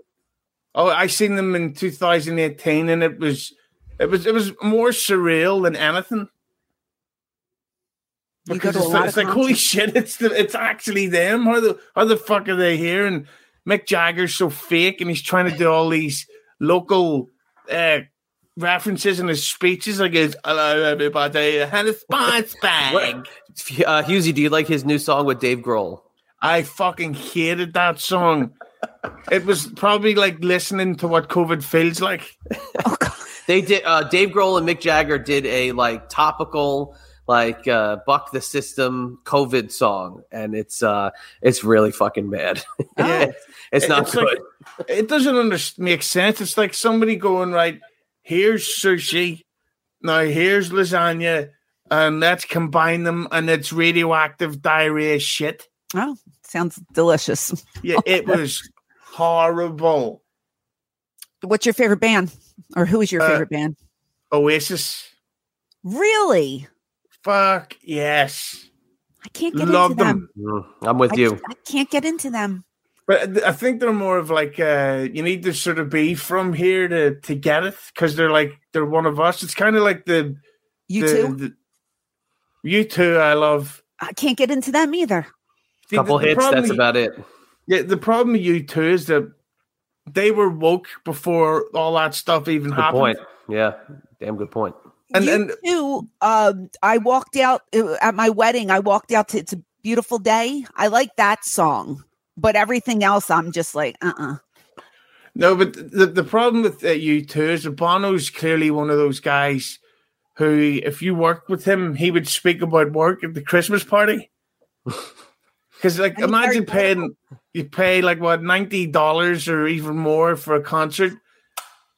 Oh, I seen them in 2018, and it was it was it was more surreal than anything. You go Because it's, lot like, it's like holy shit, it's the, it's actually them. How the how the fuck are they here? And Mick Jagger's so fake, and he's trying to do all these local uh, references in his speeches, like his "Hello everybody, and a spice bag." What- Uh, Hughezy, do you like his new song with Dave Grohl? I fucking hated that song. It was probably like listening to what COVID feels like. Oh God. They did. Uh, Dave Grohl and Mick Jagger did a like topical, like uh, buck the system COVID song, and it's uh, it's really fucking bad. Yeah. it's not It's good. like- it doesn't under- make sense. It's like somebody going right. Here's sushi. Now here's lasagna, and let's combine them, and it's radioactive diarrhea shit. Oh, sounds delicious. Yeah, it was horrible. What's your favorite band? Or who is your Uh, favorite band? Oasis. Really? Fuck yes. I can't get Love into them. them. Mm, I'm with I, you. I can't get into them. But I think they're more of like uh, you need to sort of be from here to to get it because they're like they're one of us. It's kind of like the You the, too? the- you too. I love. I can't get into them either. See, Couple the- the hits. problem That's you- about it. Yeah, the problem with U2 is that they were woke before all that stuff even Good happened. point. Yeah, damn good point. And- you and- too. Um, I walked out uh, at my wedding. I walked out to "It's a Beautiful Day." I like that song, but everything else, I'm just like, uh, uh No, but the the problem with uh, U2 is that Bono's clearly one of those guys who, if you worked with him, he would speak about work at the Christmas party. Because, like, And he's very imagine paying you pay like what ninety dollars or even more for a concert,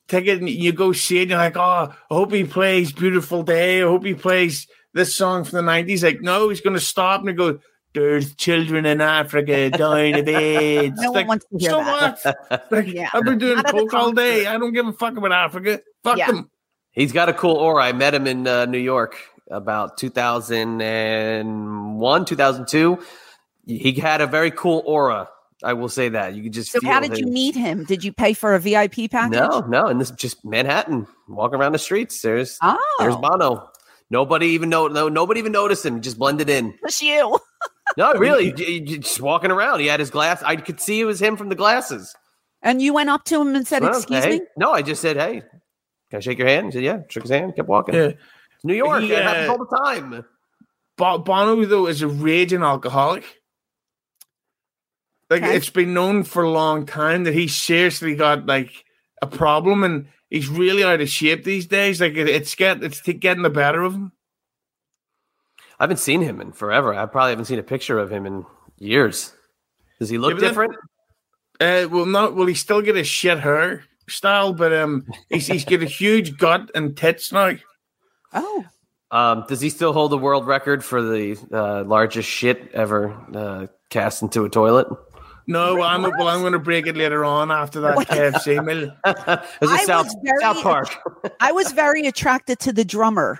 ticket and you go see it, and you're like, oh, I hope he plays Beautiful Day. I hope he plays this song from the 90s. Like, no, he's going to stop and go, There's children in Africa dying of AIDS. No one wants to hear so that. what? Like, Yeah. I've been doing Not coke all day. I don't give a fuck about Africa. Fuck Yeah. them. He's got a cool aura. I met him in uh, New York about 2001, 2002. He had a very cool aura. I will say that. You could just So feel how did you meet him? Did you pay for a VIP package? No, no, and this is just Manhattan. Walking around the streets. There's Oh, there's Bono. Nobody even know no, nobody even noticed him. He Just blended in. it's you. No, really, j- j- just walking around. He had his glass. I could see it was him from the glasses. And you went up to him and said, Well, "Excuse hey. me." No, I just said, "Hey, can I shake your hand?" He said, "Yeah." Shook his hand. Kept walking. Yeah. New York. He, it happens uh, all the time. Bo- Bono, though, is a raging alcoholic. Like Okay. it's been known for a long time that he's seriously got like a problem, and he's really out of shape these days. Like it, it's get it's t- getting the better of him. I haven't seen him in forever. I probably haven't seen a picture of him in years. Does he look Yeah, but then- different? Uh, well, not will he still get his shit hair style, but um, he's he's got a huge gut and tits now. Oh, Um, does he still hold the world record for the uh, largest shit ever uh, cast into a toilet? No, well, I'm well. I'm going to break it later on after that KFC meal. There's a I South, was very South Park. I was very attracted to the drummer,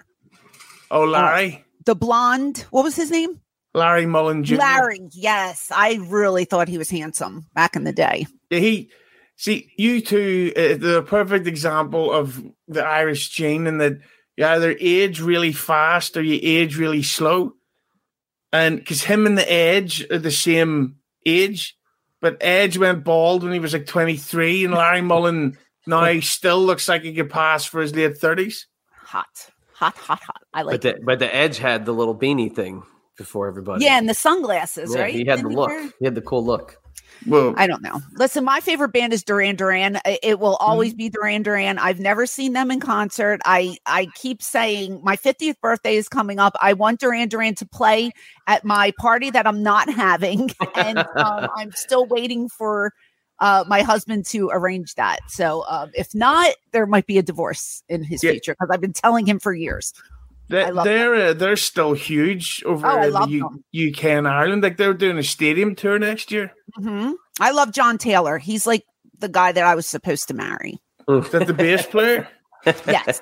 Oh, Larry, the blonde. What was his name? Larry Mullen Jr. Larry. Yes, I really thought he was handsome back in the day. Yeah, he see you two. Uh, the perfect example of the Irish gene, and that you either age really fast or you age really slow. And because him and the Edge are the same age, but Edge went bald when he was like twenty three, and Larry Mullen now still looks like he could pass for his late thirties. Hot, hot, hot, hot. I like. But the, but the Edge had the little beanie thing before everybody. yeah, and the sunglasses, Yeah, right? He had the Didn't look. wear- He had the cool look. Well, I don't know. Listen, my favorite band is Duran Duran. It will always be Duran Duran. I've never seen them in concert. I I keep saying my 50th birthday is coming up. I want Duran Duran to play at my party that I'm not having, and um, I'm still waiting for uh, my husband to arrange that. So um, if not, there might be a divorce in his Yeah. future because I've been telling him for years. They, they're uh, they're still huge over Oh, in the U- UK and Ireland. Like they're doing a stadium tour next year. hmm I love John Taylor. He's like the guy that I was supposed to marry. Is that the bass player? Yes.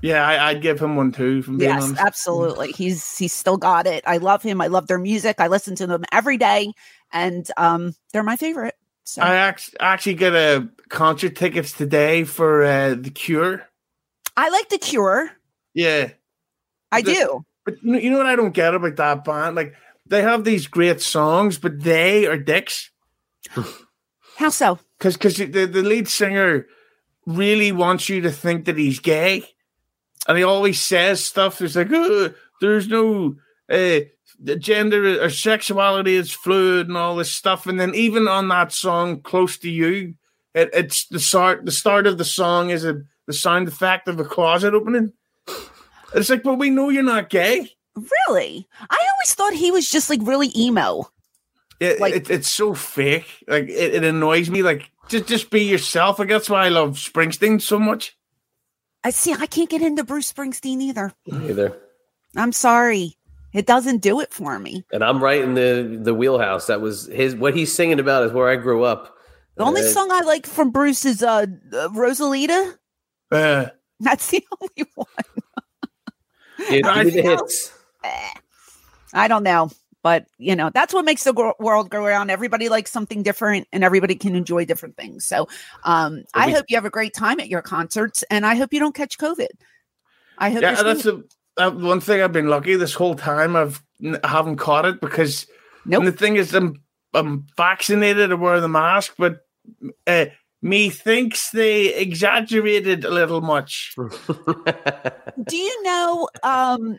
Yeah, I, I'd give him one too. From being Yes, honest. absolutely. He's he's still got it. I love him. I love their music. I listen to them every day, and um, they're my favorite. So I act- actually got a concert tickets today for uh, the Cure. I like the Cure. Yeah, I The- do. but you know, what I don't get about that band? Like they have these great songs, but they are dicks. How so? Because because the, the lead singer really wants you to think that he's gay, and he always says stuff. There's like, oh, there's no uh, the gender or sexuality is fluid and all this stuff. And then even on that song, "Close to You," it, it's the start. The start of the song is a the sound effect of a closet opening. It's like, but we know you're not gay. Really? I always thought he was just like really emo. It, Like- it, it's so fake. Like it, it annoys me. Like just just be yourself. Like that's why I love Springsteen so much. I see. I can't get into Bruce Springsteen either. Either. I'm sorry. It doesn't do it for me. And I'm right in the the wheelhouse. That was his. What he's singing about is where I grew up. The only Uh, song I like from Bruce is uh, uh Rosalita. Uh, That's the only one. Give me the hits. I don't know, but you know that's what makes the gro- world go around. Everybody likes something different, and everybody can enjoy different things. So, um, I hope you have a great time at your concerts, and I hope you don't catch COVID. I hope. yeah, that's uh, one thing I've been lucky this whole time. I've I haven't caught it because Nope. and the thing is, I'm I'm vaccinated. I wear the mask, but uh, me thinks they exaggerated a little much. Do you know? Um,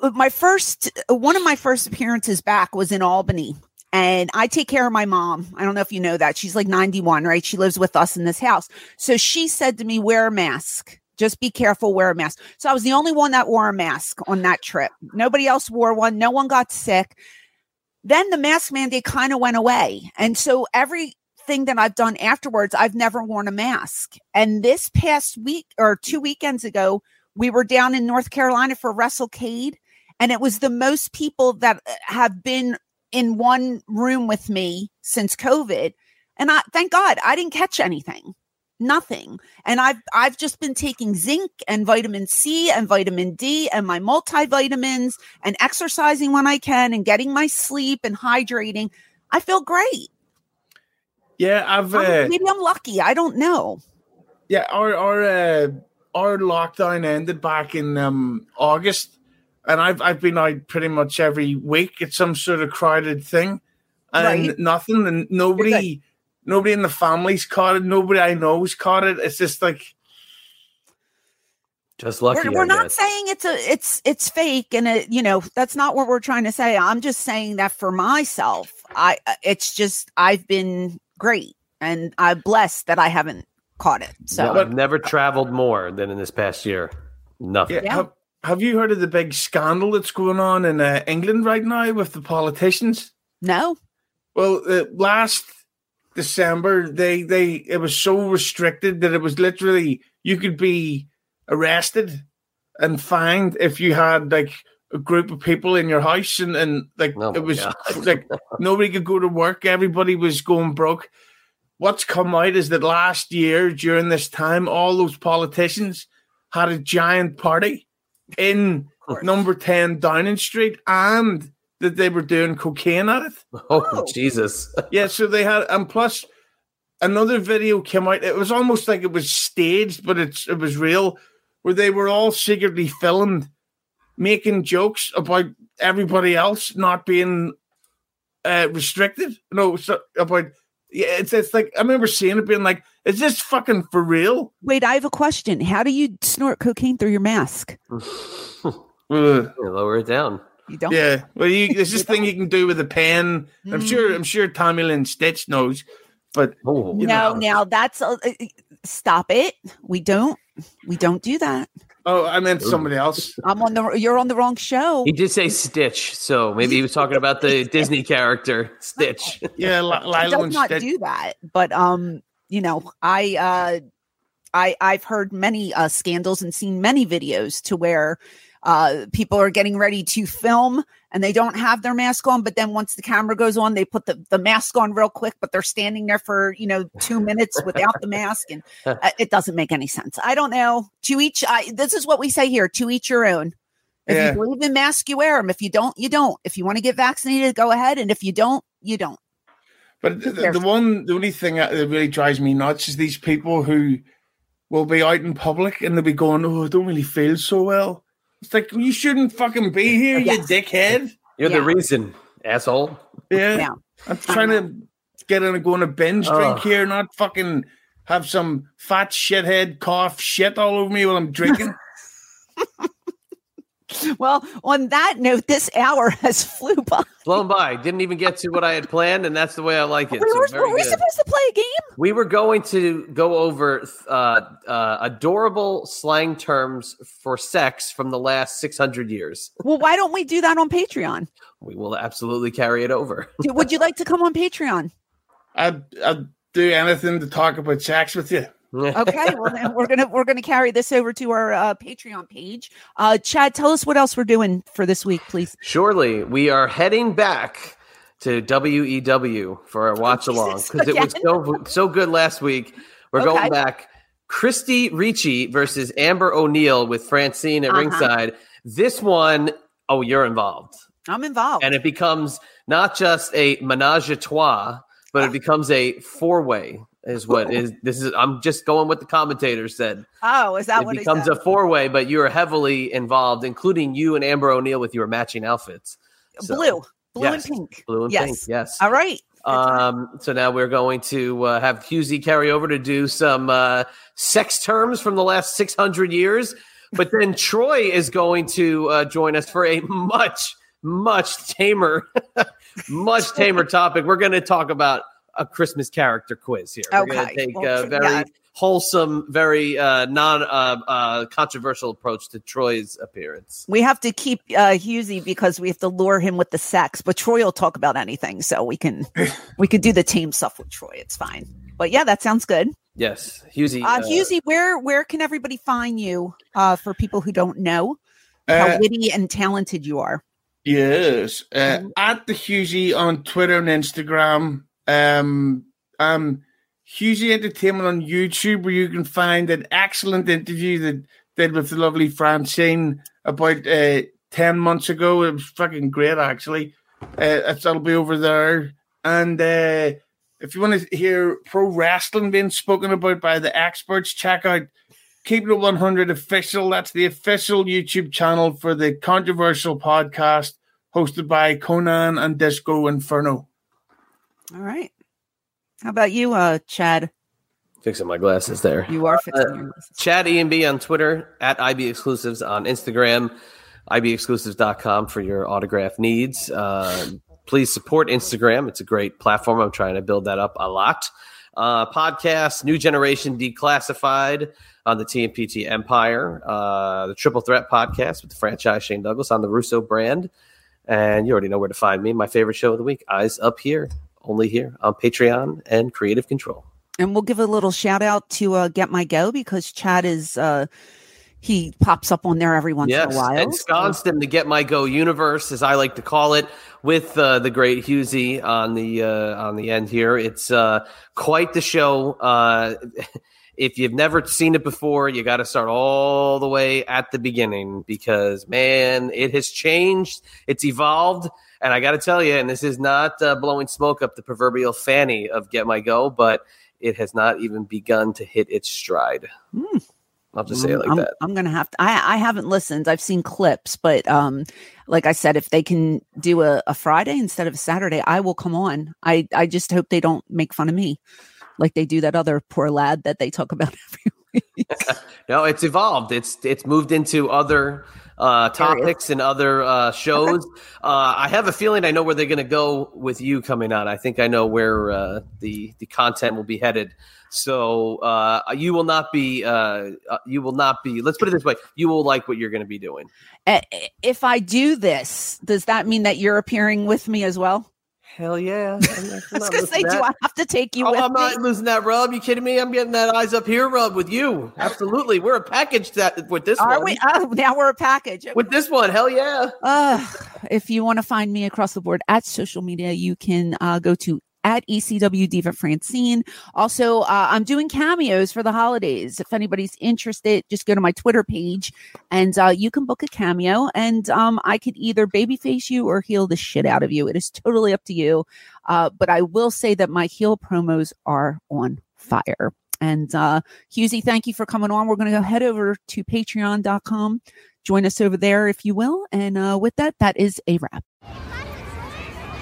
uh, my first one of my first appearances back was in Albany. And I take care of my mom. I don't know if you know that. She's like 91, right? She lives with us in this house. So she said to me, wear a mask. Just be careful, wear a mask. So I was the only one that wore a mask on that trip. Nobody else wore one. No one got sick. Then the mask mandate kind of went away. And so every thing that I've done afterwards, I've never worn a mask. And this past week or two weekends ago, we were down in North Carolina for WrestleCade, and it was the most people that uh, have been in one room with me since COVID. And I thank God I didn't catch anything. Nothing. And I've I've just been taking zinc and vitamin C and vitamin D and my multivitamins and exercising when I can and getting my sleep and hydrating. I feel great. Yeah, I've uh, maybe I'm lucky. I don't know. Yeah, our our uh, our lockdown ended back in um, August, and I've I've been out pretty much every week at some sort of crowded thing, and Right. nothing, and nobody, nobody in the family's caught it. Nobody I know's caught it. It's just like Just lucky. we're, we're not saying it's a it's it's fake and it, you know that's not what we're trying to say i'm just saying that for myself i it's just i've been great and i'm blessed that i haven't caught it so No, I've never traveled more than in this past year. Nothing. yeah. Have, have you heard of the big scandal that's going on in uh, England right now with the politicians? no Well, uh, last December, they they it was so restricted that it was literally you could be arrested and fined if you had like a group of people in your house and and like Oh it was God. like nobody could go to work. Everybody was going broke. What's come out is that last year during this time, all those politicians had a giant party in number 10 Downing Street and that they were doing cocaine at it. Oh, oh, Jesus. Yeah, so they had, and plus another video came out. It was almost like it was staged, but it's it was real, where they were all secretly filmed making jokes about everybody else not being uh, restricted. No, so about yeah, it's it's like I remember seeing it being like, is this fucking for real? wait i have a question how do you snort cocaine through your mask Uh, Lower it down. you don't yeah, well, you, there's this thing you can do with a pen. I'm sure. I'm sure Tammy Lynn Stitch knows, but Oh, no know. now that's uh, stop it we don't we don't do that oh, I meant somebody else. i'm on the you're on the wrong show He did say Stitch, so maybe he was talking about the Disney character Stitch. Yeah, Li- He Lilo does and not Stitch. do that but um you know i uh i i've heard many uh scandals and seen many videos to where uh people are getting ready to film and they don't have their mask on but then once the camera goes on they put the, the mask on real quick but they're standing there for you know two minutes without the mask and uh, it doesn't make any sense. I don't know. To each i this is what we say here to each your own. If Yeah. you believe in masks you wear them if you don't you don't. If you want to get vaccinated go ahead and if you don't you don't. But the, the, the one, the only thing that really drives me nuts is these people who will be out in public and they'll be going, "Oh, I don't really feel so well." It's like you shouldn't fucking be here, you dickhead. You're the reason, asshole. Yeah, Yeah. I'm trying to uh-huh. get in and go on a binge drink Ugh. here, not fucking have some fat shithead cough shit all over me while I'm drinking. Well, on that note, this hour has flew by. Blown by. Didn't even get to what I had planned, and that's the way I like it. we So were, very were we good. supposed to play a game? We were going to go over uh, uh, adorable slang terms for sex from the last 600 years. Well, why don't we do that on Patreon? We will absolutely carry it over. Would you like to come on Patreon? I'd, I'd do anything to talk about sex with you. Okay, well then we're gonna we're gonna carry this over to our uh, Patreon page. Uh, Chad, tell us what else we're doing for this week, please. Surely we are heading back to WEW for our watch along because it was so so good last week. We're Okay. going back. Christie Ricci versus Amber O'Neal with Francine at Uh-huh. ringside. This one, oh, you're involved. I'm involved. and it becomes not just a menage a trois, but it becomes a four way. Is what is this is? I'm just going with the commentators said. oh, is that it what it becomes a four way, but you are heavily involved, including you and Amber O'Neal with your matching outfits. So, blue, blue yes, and pink. blue and yes. pink. Yes. All right. Um, so now we're going to uh, have Hughezy carry over to do some uh, sex terms from the last 600 years. But then Troy is going to uh, join us for a much, much tamer, much tamer topic. We're going to talk about a Christmas character quiz here. We're going Okay. to take Well, uh, very yeah. wholesome, very uh, non uh, uh, controversial approach to Troy's appearance. We have to keep uh Hughezy because we have to lure him with the sex, but Troy will talk about anything, so we can we could do the team stuff with Troy. It's fine. But yeah, that sounds good. Yes, Hughezy. Uh, Hughezy, where where can everybody find you? Uh, for people who don't know how Uh, witty and talented you are. Yes, uh, at the Hughezy on Twitter and Instagram. Um, um, Hughezy Entertainment on YouTube, where you can find an excellent interview that did with the lovely Francine about uh, ten months ago. It was fucking great, actually. Uh, that'll be over there. And uh, if you want to hear pro wrestling being spoken about by the experts, check out Keep It 100 official. That's the official YouTube channel for the controversial podcast hosted by Konnan and Disco Inferno. All right. How about you, uh, Chad? Fixing my glasses there. You are fixing Uh, your glasses. Chad EMB on Twitter, at IB Exclusives on Instagram, IBExclusives.com for your autograph needs. Uh, please support Instagram. It's a great platform. I'm trying to build that up a lot. Uh, podcast, New Generation Declassified on the TMPT Empire, uh, the Triple Threat podcast with the franchise Shane Douglas on the Russo brand. And you already know where to find me. My favorite show of the week, Eyes Up Here, only here on Patreon and Creative Control. And we'll give a little shout out to uh, Get My Go because Chad is uh, he pops up on there every once in a while. ensconced in the Get My Go universe, as I like to call it, with uh, the great Hughezy on the uh, on the end here. It's uh, quite the show. Uh, if you've never seen it before, you got to start all the way at the beginning because man, it has changed. It's evolved. And I got to tell you, and this is not uh, blowing smoke up the proverbial fanny of Get My Go, but it has not even begun to hit its stride. I'll just say it like Hmm. I'm, that. I'm gonna have to. I I haven't listened. I've seen clips, but um, like I said, if they can do a, a Friday instead of a Saturday, I will come on. I I just hope they don't make fun of me, like they do that other poor lad that they talk about every week. No, it's evolved. It's it's moved into other uh, topics and other uh, shows. uh, I have a feeling I know where they're going to go with you coming on. I think I know where uh, the the content will be headed. So uh, you will not be uh, uh, you will not be. Let's put it this way: you will like what you're going to be doing. If I do this, does that mean that you're appearing with me as well? Hell yeah! I was gonna say, do I have to take you Oh, I'm me? not losing that rub. You kidding me? I'm getting that eyes up here rub with you. Absolutely, we're a package that with this Are one. we? Oh, now we're a package. With this one, hell yeah! Uh, if you want to find me across the board at social media, you can uh, go to at ECW Diva Francine. Also, uh, I'm doing cameos for the holidays. If anybody's interested, just go to my Twitter page and uh, you can book a cameo. And um, I could either babyface you or heel the shit out of you. It is totally up to you. Uh, but I will say that my heel promos are on fire. And uh, Hughezy, thank you for coming on. We're going to go head over to patreon.com. Join us over there if you will. And uh, with that, that is a wrap.